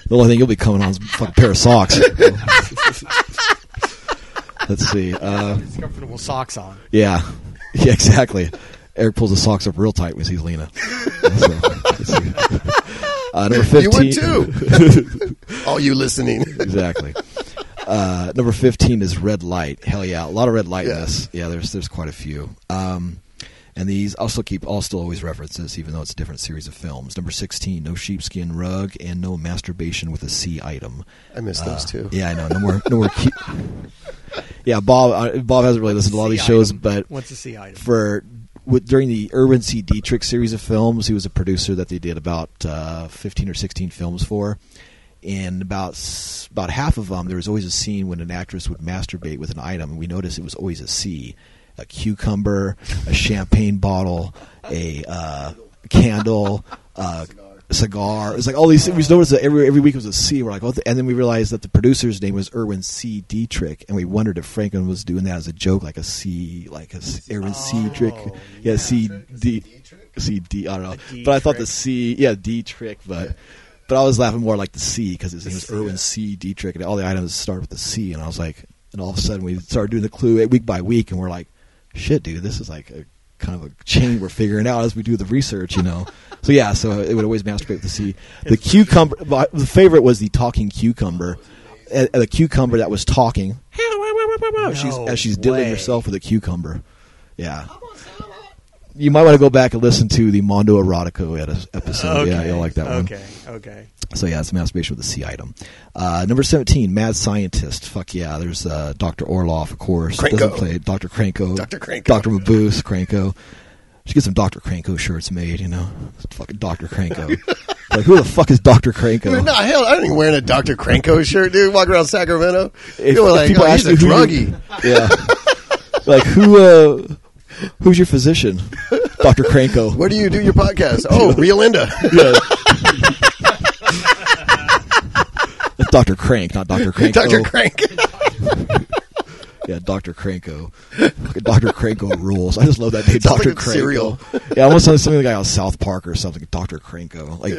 The only thing you'll be coming on is a fucking pair of socks. Let's see. Uh,
His comfortable socks on.
yeah, yeah, exactly. Eric pulls the socks up real tight when he sees Lena. So. Uh, number
You
fifteen.
would too. All you listening.
exactly. Uh, number fifteen is red light. Hell yeah, a lot of red light in
Yeah.
this. Yeah, there's there's quite a few. Um, and these I'll still keep. I'll still always reference this, even though it's a different series of films. Number sixteen, no sheepskin rug and no masturbation with a C item.
I miss those too.
Yeah, I know. No more. No more. Cu- yeah, Bob. Uh, Bob hasn't really listened to a lot of these shows,
item.
but
What's the C item?
for with, during the Erwin C. Dietrich series of films, he was a producer that they did about uh, fifteen or sixteen films for. And about about half of them, there was always a scene when an actress would masturbate with an item, and we noticed it was always a C, a cucumber, a champagne bottle, a uh, candle, uh, a cigar. It's like all these. We noticed that every every week was a C. We're like, oh, and then we realized that the producer's name was Erwin C. Dietrich, and we wondered if Franklin was doing that as a joke, like a C, like a Erwin C. Dietrich,
Oh,
yeah,
yeah.
C D C D. I don't know, but I thought the C, yeah, D. Dietrich, but. But I was laughing more like the C because his name was
C.
Erwin C. Dietrich, and all the items start with the C. And I was like, and all of a sudden we started doing the clue week by week, and we're like, shit, dude, this is like a kind of a chain we're figuring out as we do the research, you know. so yeah, so it would always masturbate with the C. The cucumber, my- the favorite was the talking cucumber, uh, the cucumber that was talking. she's,
No
as she's diddling herself with a cucumber. Yeah. You might want to go back and listen to the Mondo Erotico ed- episode. Yeah, you'll like that one.
Okay, okay.
So yeah, it's masturbation with a C item. Uh, number seventeen, Mad Scientist. Fuck yeah, there's uh, Doctor Orloff, of course.
Cranko.
Doesn't play Doctor Cranko.
Dr. Cranko.
Doctor Mabuse, Cranko. Should get some Doctor Cranko shirts made. You know, fucking Doctor Cranko. like who the fuck is Doctor Cranko?
Dude, no, hell, I ain't wearing a Dr. Cranko shirt, dude. Walk around Sacramento.
If-
you were like,
people
oh,
ask
he's a
you who you-
druggie.
Yeah. like who? Uh, who's your physician? Doctor Cranko.
Where do you do your podcast? Oh, Rio Linda.
Yeah. That's Doctor Crank, not Doctor Cranko.
Dr. Crank.
Yeah, Doctor Cranko. Doctor Cranko rules. I just love that name, Doctor
like
Cranko. Yeah, almost sounds something like guy on South Park or something. Doctor Cranko, like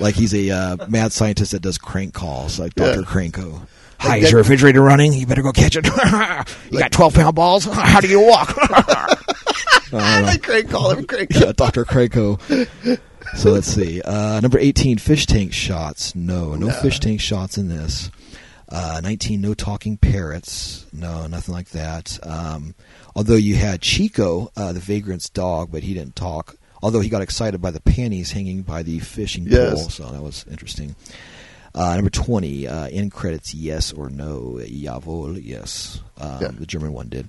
like he's a uh, mad scientist that does crank calls, like Doctor
Yeah.
Cranko. Hi,
Like
is
that-
your refrigerator running? You better go catch it. you got twelve pound balls. How do you walk?
I like Crank, call him Crank.
yeah, Doctor Cranko. So let's see. Uh, number eighteen, fish tank shots. No, no,
No.
fish tank shots in this. Uh, Nineteen, no talking parrots. No, nothing like that. Um, although you had Chico, uh, the vagrant's dog, but he didn't talk. Although he got excited by the panties hanging by the fishing
Yes.
pole, so that was interesting. Uh, number twenty, uh, end credits, yes or no? Jawohl, yes. Um,
Yeah.
The German one did.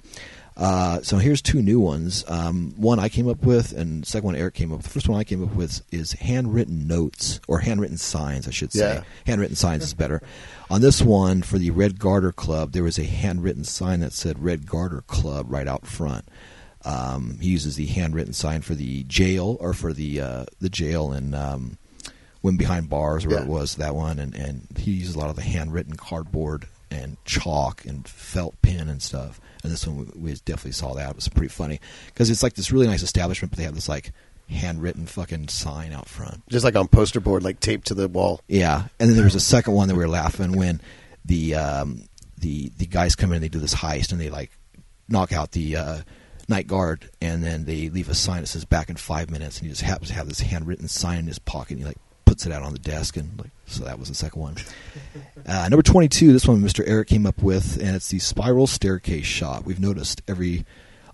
Uh, so here's two new ones. Um, one I came up with, and the second one Eric came up with. The first one I came up with is handwritten notes or handwritten signs, I should say.
Yeah.
Handwritten signs is better. On this one for the Red Garter Club, there was a handwritten sign that said Red Garter Club right out front. Um, he uses the handwritten sign for the jail or for the uh, the jail in um, Women Behind Bars, where
Yeah.
it was that one, and, and he uses a lot of the handwritten cardboard and chalk and felt pen and stuff. And this one we, we definitely saw that. It was pretty funny because it's like this really nice establishment, but they have this like handwritten fucking sign out front.
Just like on poster board, like taped to the wall.
Yeah, and then there was a second one that we were laughing when the um, the the guys come in and they do this heist and they like knock out the uh, night guard and then they leave a sign that says back in five minutes and he just happens to have this handwritten sign in his pocket and he like puts it out on the desk and like so that was the second one. Uh, number twenty two, this one Mr. Eric came up with and it's the spiral staircase shot. We've noticed every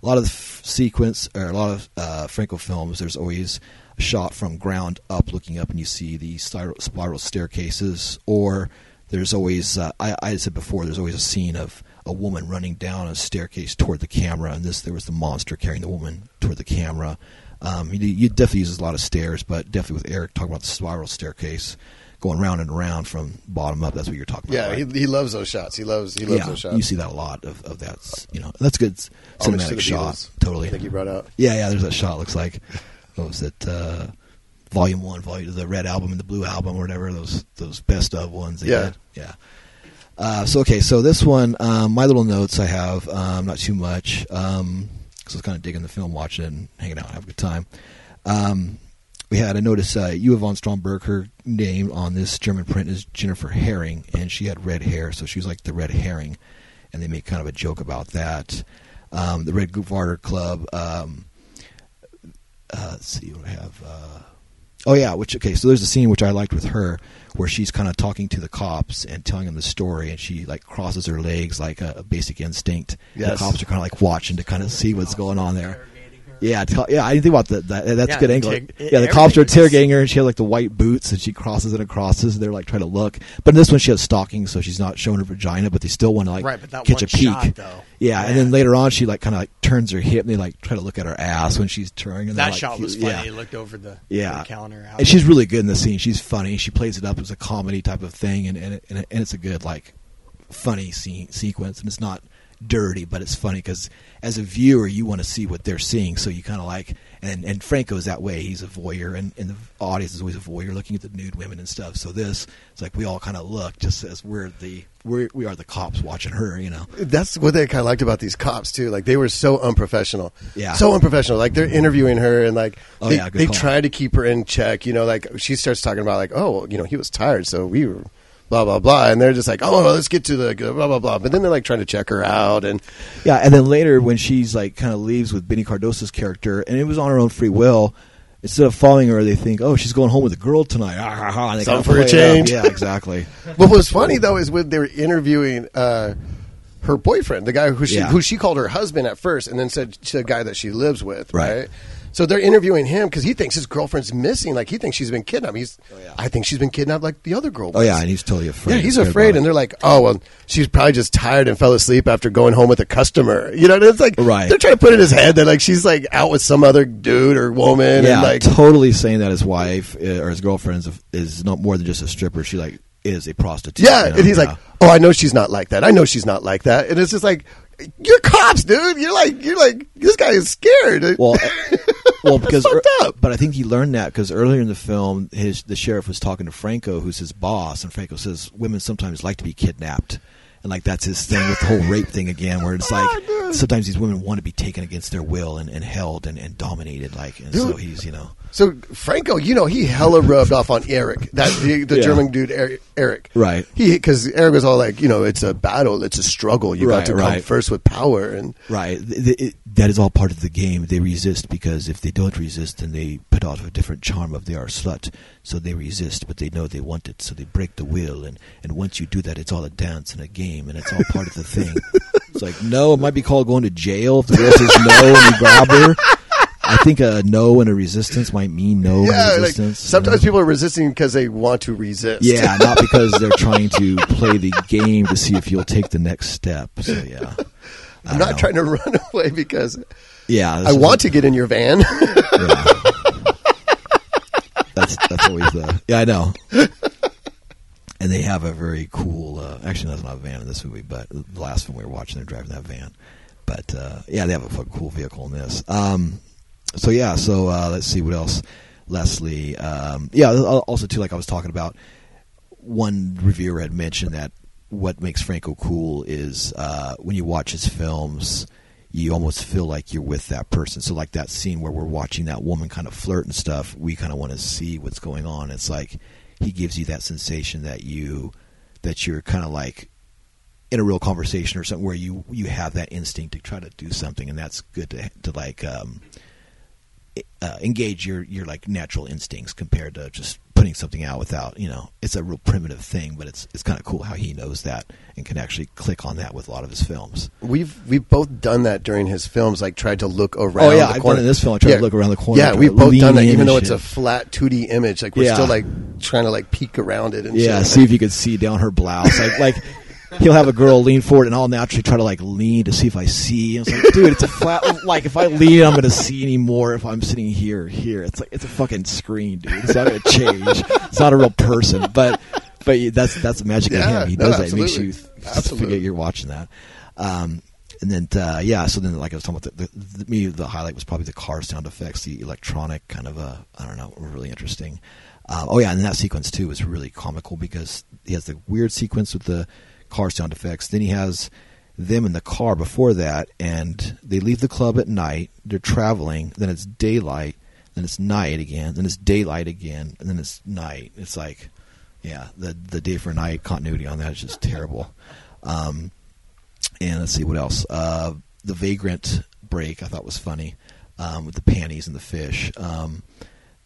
a lot of the f- sequence or a lot of uh, Franco films. There's always a shot from ground up, looking up, and you see the spiral, spiral staircases. Or there's always uh, I, I said before. There's always a scene of a woman running down a staircase toward the camera, and this there was the monster carrying the woman toward the camera. Um, you, you definitely uses a lot of stairs, but definitely with Eric talking about the spiral staircase. Going round and around from bottom up. That's what you're talking about.
Yeah,
right?
he, he loves those shots. He loves he loves
yeah,
those shots.
you see that a lot of, of that. You know, that's a good cinematic shot.
Beatles,
Totally.
I think you brought out.
Yeah, yeah. There's that shot. Looks like what was it? Uh, volume one, volume the red album and the blue album or whatever. Those those best of ones.
Yeah.
did. yeah. Uh, so okay, so this one, um, my little notes I have, um, not too much, because I was kind of digging the film, watching it, and hanging out, having a good time. Um, we had I noticed uh, Eva von Stromberg. Her name on this German print is Jennifer Herring, and she had red hair, so she was like the red herring, and they make kind of a joke about that. Um, the Red Garter Club. Um, uh, let's see what I have. Uh, oh yeah, which okay. So there's a scene which I liked with her where she's kind of talking to the cops and telling them the story, and she like crosses her legs like a, a basic instinct.
Yes.
the cops are kind of like watching to kind of see what's going on there. Yeah, tell, yeah. I didn't think about that. that that's
Yeah,
a good angle. yeah, the cops are interrogating her, and she has like the white boots, and she crosses and crosses. And they're like trying to look, but in this one she has stockings, so she's not showing her vagina, but they still want to like
Right, but that
catch a peek.
shot, though.
Yeah, and then later on she like kind of like turns her hip, and they like try to look at her ass when she's turning. And
That
like,
shot was
yeah.
funny. He looked over the,
Yeah,
the counter. Out.
and she's really good in the scene. She's funny. She plays it up as a comedy type of thing, and and, it, and, it- and it's a good like funny scene sequence, and it's not dirty, but it's funny because as a viewer you want to see what they're seeing, so you kind of like. And and Franco's that way. He's a voyeur, and, and the audience is always a voyeur, looking at the nude women and stuff. So this, it's like we all kind of look just as we're the we're, we are the cops watching her, you know.
That's what they kind of liked about these cops too. Like they were so unprofessional.
Yeah.
So unprofessional. Like they're interviewing her and like
Oh,
they,
yeah,
they
call.
try to keep her in check. You know, like she starts talking about like, oh, you know, he was tired, so we were blah blah blah, and they're just like, oh, let's get to the blah blah blah. But then they're like trying to check her out, and
Yeah, and then later when she's like kind of leaves with Beni Cardoso's character, and it was on her own free will. Instead of following her, they think, "Oh, she's going home with a girl tonight." Ah, ha, ha,
Something for a
play it up.
change.
Yeah, exactly.
what was funny though is when they were interviewing uh, her boyfriend, the guy who she
Yeah.
who she called her husband at first, and then said to the guy that she lives with,
Right.
right? So they're interviewing him because he thinks his girlfriend's missing. Like he thinks she's been kidnapped. He's,
yeah.
I think she's been kidnapped like the other girl.
oh yeah, and he's totally afraid.
Yeah, he's afraid, and they're like, "Oh well, she's probably just tired and fell asleep after going home with a customer." You know, and it's like
Right.
they're trying to put in his head that like she's like out with some other dude or woman,
yeah,
and like
totally saying that his wife uh, or his girlfriend is, is not more than just a stripper. She like is a prostitute.
yeah,
you know?
and he's
Yeah.
like, "Oh, I know she's not like that. I know she's not like that," and it's just like. You're cops, dude. You're like, you're like, this guy is scared.
Well, well, because but I think he learned that because earlier in the film, his the sheriff was talking to Franco, who's his boss, and Franco says women sometimes like to be kidnapped, and like that's his thing with the whole rape thing again, where it's oh, like
Oh,
sometimes these women want to be taken against their will and, and held and, and dominated, like, and so he's you know,
So Franco, you know, he hella rubbed off on Eric, that the, the
Yeah.
German dude, Eric. Eric.
Right.
He because Eric was all like, you know, it's a battle, it's a struggle. You
Right,
got to come
right.
first with power, and
right? It- that is all part of the game. They resist because if they don't resist, then they put out a different charm of they are slut. So they resist, but they know they want it, so they break the will. And and once you do that, it's all a dance and a game, and it's all part of the thing. It's like no, it might be called going to jail if the girl says no and you grab her. I think a no and a resistance might mean no
yeah,
and
like
resistance.
sometimes
you know?
people are resisting because they want to resist.
Yeah, not because they're trying to play the game to see if you'll take the next step. So yeah, I
I'm
don't know.
trying to run away because
Yeah,
I want to get in your van.
Yeah. that's that's always the yeah I know. And they have a very cool. Uh, actually, that's not a van in this movie, but the last one we were watching, they're driving that van. But uh, yeah, they have a cool vehicle in this. Um, so yeah, so uh, let's see what else. Leslie, um, yeah. Also, too, like I was talking about, one reviewer had mentioned that what makes Franco cool is uh, when you watch his films, you almost feel like you're with that person. So, like that scene where we're watching that woman kind of flirt and stuff, we kind of want to see what's going on. It's like he gives you that sensation that you that you're kind of like in a real conversation or something where you you have that instinct to try to do something, and that's good to to like um, uh, engage your your like natural instincts compared to just putting something out without you know it's a real primitive thing, but it's it's kind of cool how he knows that and can actually click on that with a lot of his films.
We've we've both done that during his films, like tried to look around.
Oh, yeah,
the
I've
corner.
done it in this film. I tried to look around the corner,
Yeah, we've both done that, even though it's a flat 2D image. Like we're
Yeah.
still like trying to like peek around it and
Yeah,
shit.
see if you could see down her blouse. Like like he'll have a girl lean forward, and I'll naturally try to like lean to see if I see. And it's like, dude, it's a flat. Like if I lean, I'm gonna see anymore. If I'm sitting here, here, it's like it's a fucking screen, dude. It's not gonna change. It's not a real person, but but that's that's the magic
Yeah,
of him. He
no,
does that. It makes you
Absolutely.
forget you're watching that. Um, and then uh, yeah, so then like I was talking about, the, the, the, me the highlight was probably the car sound effects, the electronic kind of uh, I don't know, really interesting. Um, oh yeah, and that sequence too was really comical because he has the weird sequence with the car sound effects. Then he has them in the car before that, and they leave the club at night. They're traveling. Then it's daylight. Then it's night again. Then it's daylight again. And then it's night. It's like, yeah, the the day for night continuity on that is just terrible. Um, and let's see what else. Uh, the vagrant break I thought was funny um, with the panties and the fish. Um,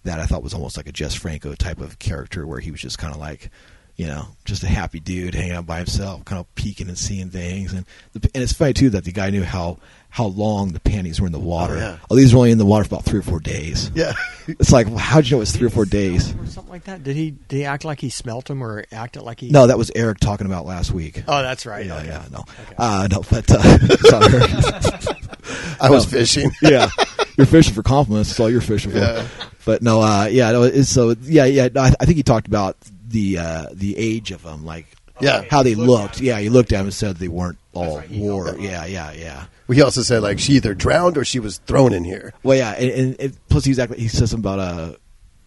that I thought was almost like a Jess Franco type of character where he was just kind of like, you know, just a happy dude hanging out by himself, kind of peeking and seeing things. And the, and it's funny too that the guy knew how how long the panties were in the water.
Oh, yeah.
Oh, these were only in the water for about three or four days.
Yeah.
It's like, well, how'd you know it was three or four days?
or something like that. Did he? Did he act like he smelt them, or acted like he?
No, that was Eric talking about last week.
Oh, that's right.
yeah,
okay.
yeah, no,
Okay.
uh, no, but uh, sorry.
I was
No.
fishing.
yeah, you're fishing for compliments. That's all you're fishing for.
Yeah.
But no, uh, yeah, no. It's, so yeah, yeah. No, I, I think he talked about the uh, the age of them, like
Yeah.
how they
Looked
looked. Yeah, he looked at them and said they weren't all
right,
war.
held them
Yeah, yeah, yeah.
We also said like she either drowned or she was thrown in here.
Well, yeah, and, and it, plus he's actually he says something about uh,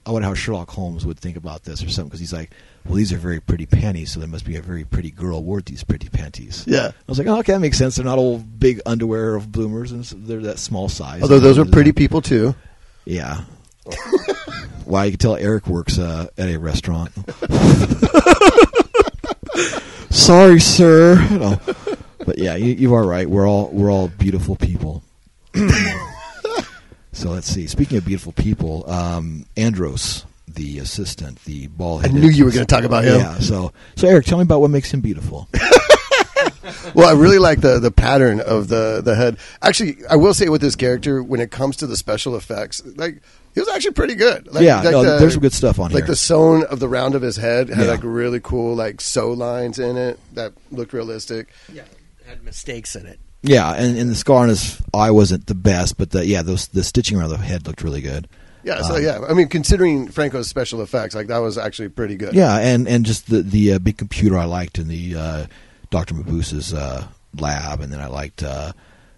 I wonder how Sherlock Holmes would think about this or something because he's like, well, these are very pretty panties, so there must be a very pretty girl wore these pretty panties.
Yeah.
I was like, oh, okay, that makes sense. They're not all big underwear of bloomers, and so they're that small size.
Although those were pretty people too.
Yeah. Wow, you can tell Eric works uh, at a restaurant. Sorry, sir. No. But yeah, you, you are right. We're all we're all beautiful people. so let's see. Speaking of beautiful people, um, Andros, the assistant, the ball.
I knew you were going to talk about him.
Yeah. So so Eric, tell me about what makes him beautiful.
Well, I really like the the pattern of the the head. Actually, I will say with this character, when it comes to the special effects, like he was actually pretty good. Like,
Yeah,
like
no,
the-
there's some good stuff on
like
here.
Like the sewn of the round of his head had
Yeah.
like really cool like sew lines in it that looked realistic.
Yeah, had mistakes in it.
Yeah, and, and the scar on his eye wasn't the best, but the, yeah, those the stitching around the head looked really good.
Yeah, so
Um,
yeah, I mean, considering Franco's special effects, like that was actually pretty good.
Yeah, and and just the the uh, big computer I liked in the uh, Doctor Mabuse's uh, lab, and then I liked uh,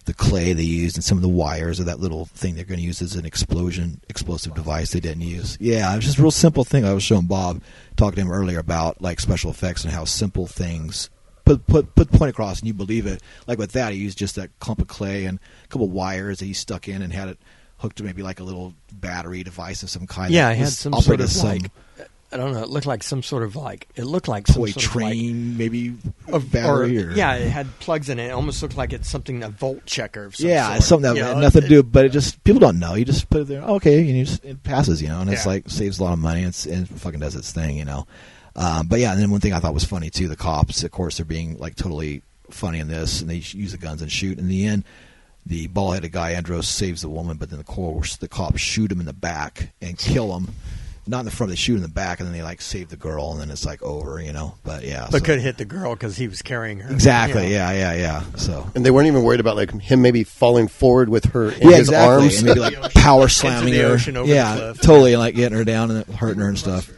the clay they used and some of the wires of that little thing they're going to use as an explosion explosive device they didn't use. Yeah, it was just a real simple thing. I was showing Bob talking to him earlier about like special effects and how simple things. Put put put the point across and you believe it. Like with that, he used just that clump of clay and a couple of wires that he stuck in and had it hooked to maybe like a little battery device of some kind.
Yeah, it had some sort of
some
like I don't know. It looked like some sort of like it looked like
toy
some sort of
train, maybe a
of like
battery
or, yeah, it had plugs in it. It almost looked like it's something a volt checker. Of some
yeah,
sort.
something that
You
had
know,
nothing to do. But it just people don't know. You just put it there. Okay, and you just, it passes, you know, and it's
Yeah.
like saves a lot of money. It's, and it fucking does its thing, you know. Um, but yeah, and then one thing I thought was funny too. The cops, of course, they're being like totally funny in this, and they use the guns and shoot. In the end, the ball-headed guy Andros saves the woman, but then the course the cops shoot him in the back and kill him. Not in the front, they shoot in the back, and then they like save the girl, and then it's like over, you know. But yeah,
But
so-
could hit the girl because he was carrying her.
exactly,
you know.
yeah, yeah, yeah. So
And they weren't even worried about like him maybe falling forward with her in
yeah,
his
exactly.
arms.
And maybe like power slamming her.
ocean over the
yeah, totally, and like getting her down and hurting her and stuff.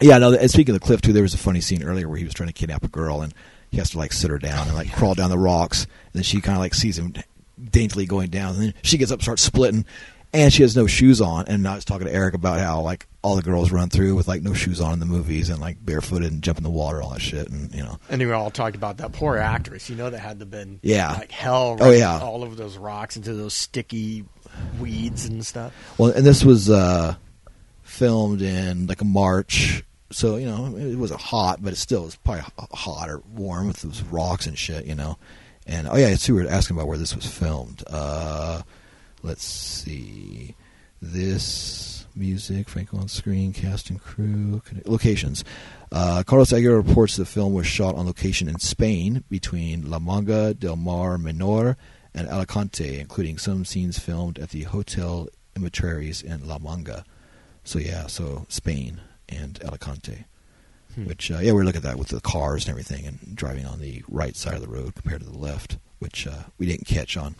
Yeah, no. And speaking of the cliff too, there was a funny scene earlier where he was trying to kidnap a girl and he has to like sit her down and like crawl down the rocks, and then she kind of like sees him daintily going down, and then she gets up, and starts splitting, and she has no shoes on. And I was talking to Eric about how like all the girls run through with like no shoes on in the movies and like barefooted and jump in the water, all that shit, and you know.
And we all talked about that poor actress. You know, that had to been
Yeah.
like hell.
Oh, yeah.
all over those rocks into those sticky weeds and stuff.
Well, and this was uh, filmed in like a March, so you know it wasn't hot, but it still was probably hot or warm with those rocks and shit, you know. And oh yeah, so we were asking about where this was filmed. Uh, let's see, this music, Franco on screen, cast and crew, locations. Uh, Carlos Aguilar reports the film was shot on location in Spain between La Manga del Mar Menor and Alicante, including some scenes filmed at the Hotel Imatraries in La Manga. So yeah, so Spain and Alicante. which uh, yeah, we look at that with the cars and everything, and driving on the right side of the road compared to the left, which uh, we didn't catch on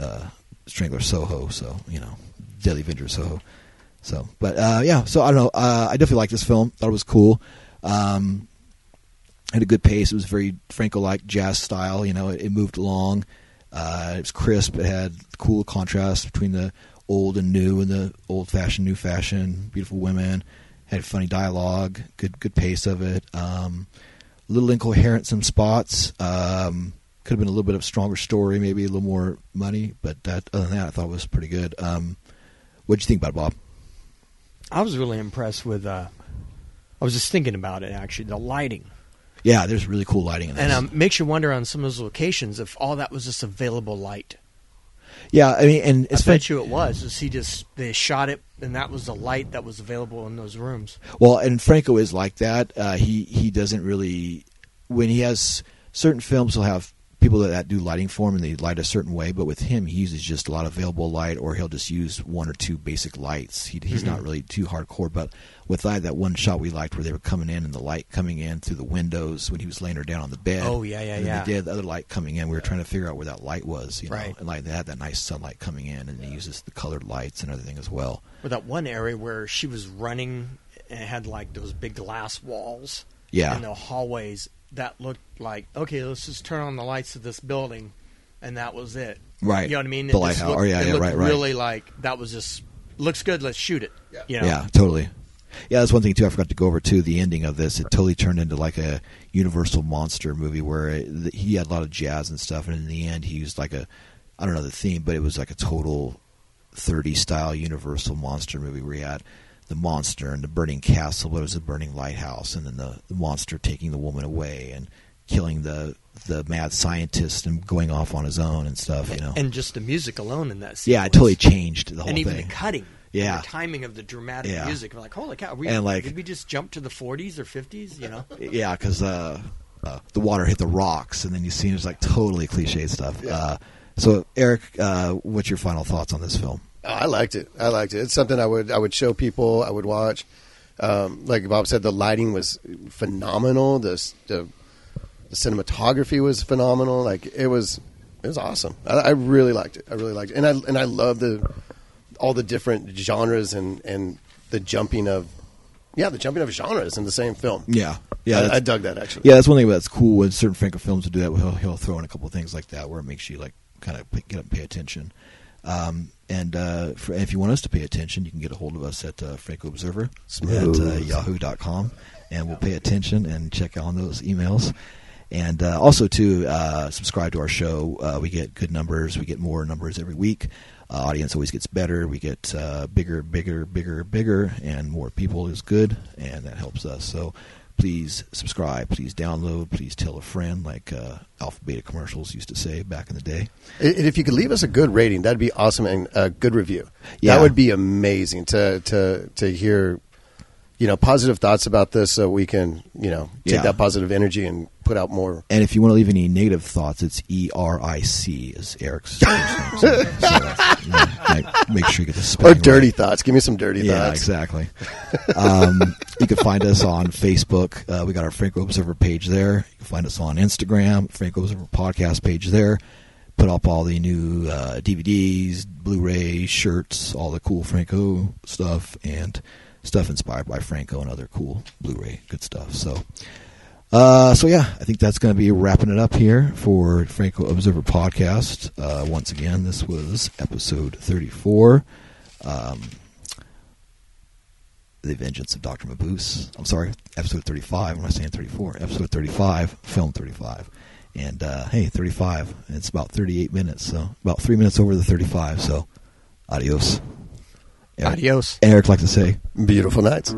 uh, Strangler Soho. So you know, Deadly Avenger Soho. So, but uh, yeah, so I don't know. Uh, I definitely liked this film. Thought it was cool. Um, had a good pace. It was very Franco-like jazz style. You know, it, it moved along. Uh, it was crisp. It had cool contrast between the old and new, and the old-fashioned, new-fashioned. Beautiful women. Had funny dialogue. Good, good pace of it. Um, little incoherent some spots. Um, could have been a little bit of stronger story, maybe a little more money. But that, other than that, I thought it was pretty good. Um, what did you think about it, Bob?
I was really impressed with. Uh, I was just thinking about it actually. The lighting.
Yeah, there's really cool lighting in this.
And um, makes you wonder on some of those locations if all that was just available light.
yeah, I mean, and
I
it's
bet you it was. Is he just they shot it and that was the light that was available in those rooms.
Well, and Franco is like that. Uh, he he doesn't really when he has certain films, he'll have people that, do lighting for him and they light a certain way. But with him, he uses just a lot of available light, or he'll just use one or two basic lights. He, he's mm-hmm. not really too hardcore. But with that, that one shot we liked where they were coming in and the light coming in through the windows when he was laying her down on the bed.
Oh, yeah, yeah,
and
yeah.
They did the other light coming in. We were trying to figure out where that light was, you know,
Right.
and like they had that nice sunlight coming in, and he uses the colored lights and everything as well.
Or that one area where she was running and had like those big glass walls.
Yeah.
In the hallways that looked like okay, let's just turn on the lights of this building, and that was it.
Right.
You know what I mean?
The
just
lighthouse.
looked-
Oh, yeah,
it
yeah, right, right.
Really like that was just looks good. Let's shoot it.
Yeah.
You know?
Yeah, totally. Yeah, that's one thing too. I forgot to go over too. The ending of this, it totally turned into like a Universal monster movie where it, he had a lot of jazz and stuff, and in the end, he used like a, I don't know the theme, but it was like a total 30 style Universal monster movie where he had the monster and the burning castle, but it was a burning lighthouse, and then the, the monster taking the woman away and killing the the mad scientist and going off on his own and stuff. You know,
And just the music alone in that.
yeah, it totally changed the whole thing.
and even the cutting.
Yeah.
The timing of the dramatic
Yeah.
music. I'm like, holy cow! We,
And, like-
did we just jump to the 40s or 50s? You know?
yeah, because uh, uh, the water hit the rocks, and then you see it's like totally cliche stuff.
Yeah.
Uh, so, Eric, uh, what's your final thoughts on this film?
Oh, I liked it. I liked it. It's something I would I would show people. I would watch. Um, like Bob said, the lighting was phenomenal. The, the the cinematography was phenomenal. Like it was it was awesome. I, I really liked it. I really liked it, and I and I love the all the different genres and and the jumping of yeah the jumping of genres in the same film.
Yeah, yeah,
I, I dug that actually.
yeah. That's one thing that's cool with certain Franco films to do that. He'll, he'll throw in a couple of things like that where it makes you like kind of get up and pay attention. Um, and uh, for, if you want us to pay attention, you can get a hold of us at uh, Franco Observer
Smooth.
at uh, yahoo.com, and we'll pay attention and check on those emails. And uh, also to uh, subscribe to our show. Uh, we get good numbers. We get more numbers every week. Uh, audience always gets better. We get uh, bigger, bigger, bigger, bigger, and more people is good, and that helps us. So please subscribe. Please download. Please tell a friend, like uh, Alpha Beta commercials used to say back in the day.
And if you could leave us a good rating, that'd be awesome, and a good review.
Yeah.
That would be amazing to to to hear, you know, positive thoughts about this, so we can, you know, take
Yeah.
that positive energy and put out more.
And if you want to leave any negative thoughts, it's E R I C is Eric's first name. So, so you know, make- sure you get the
Or
spelling
dirty
right.
thoughts. Give me some dirty
Yeah,
thoughts.
exactly. um, you can find us on Facebook. Uh, we got our Franco Observer page there. You can find us on Instagram, Franco Observer podcast page there. Put up all the new uh, DVDs, Blu-ray, shirts, all the cool Franco stuff, and stuff inspired by Franco and other cool Blu-ray good stuff. So, uh, so yeah, I think that's going to be wrapping it up here for Franco Observer podcast. Uh, once again, this was episode thirty-four. Um, the Vengeance of Dr. Mabuse. I'm sorry, episode 35. I'm I saying 34, episode 35, film 35. And uh, hey, 35. It's about 38 minutes, so about three minutes over the 35. So, adios. Eric-
Adios.
Eric like to say,
Beautiful nights.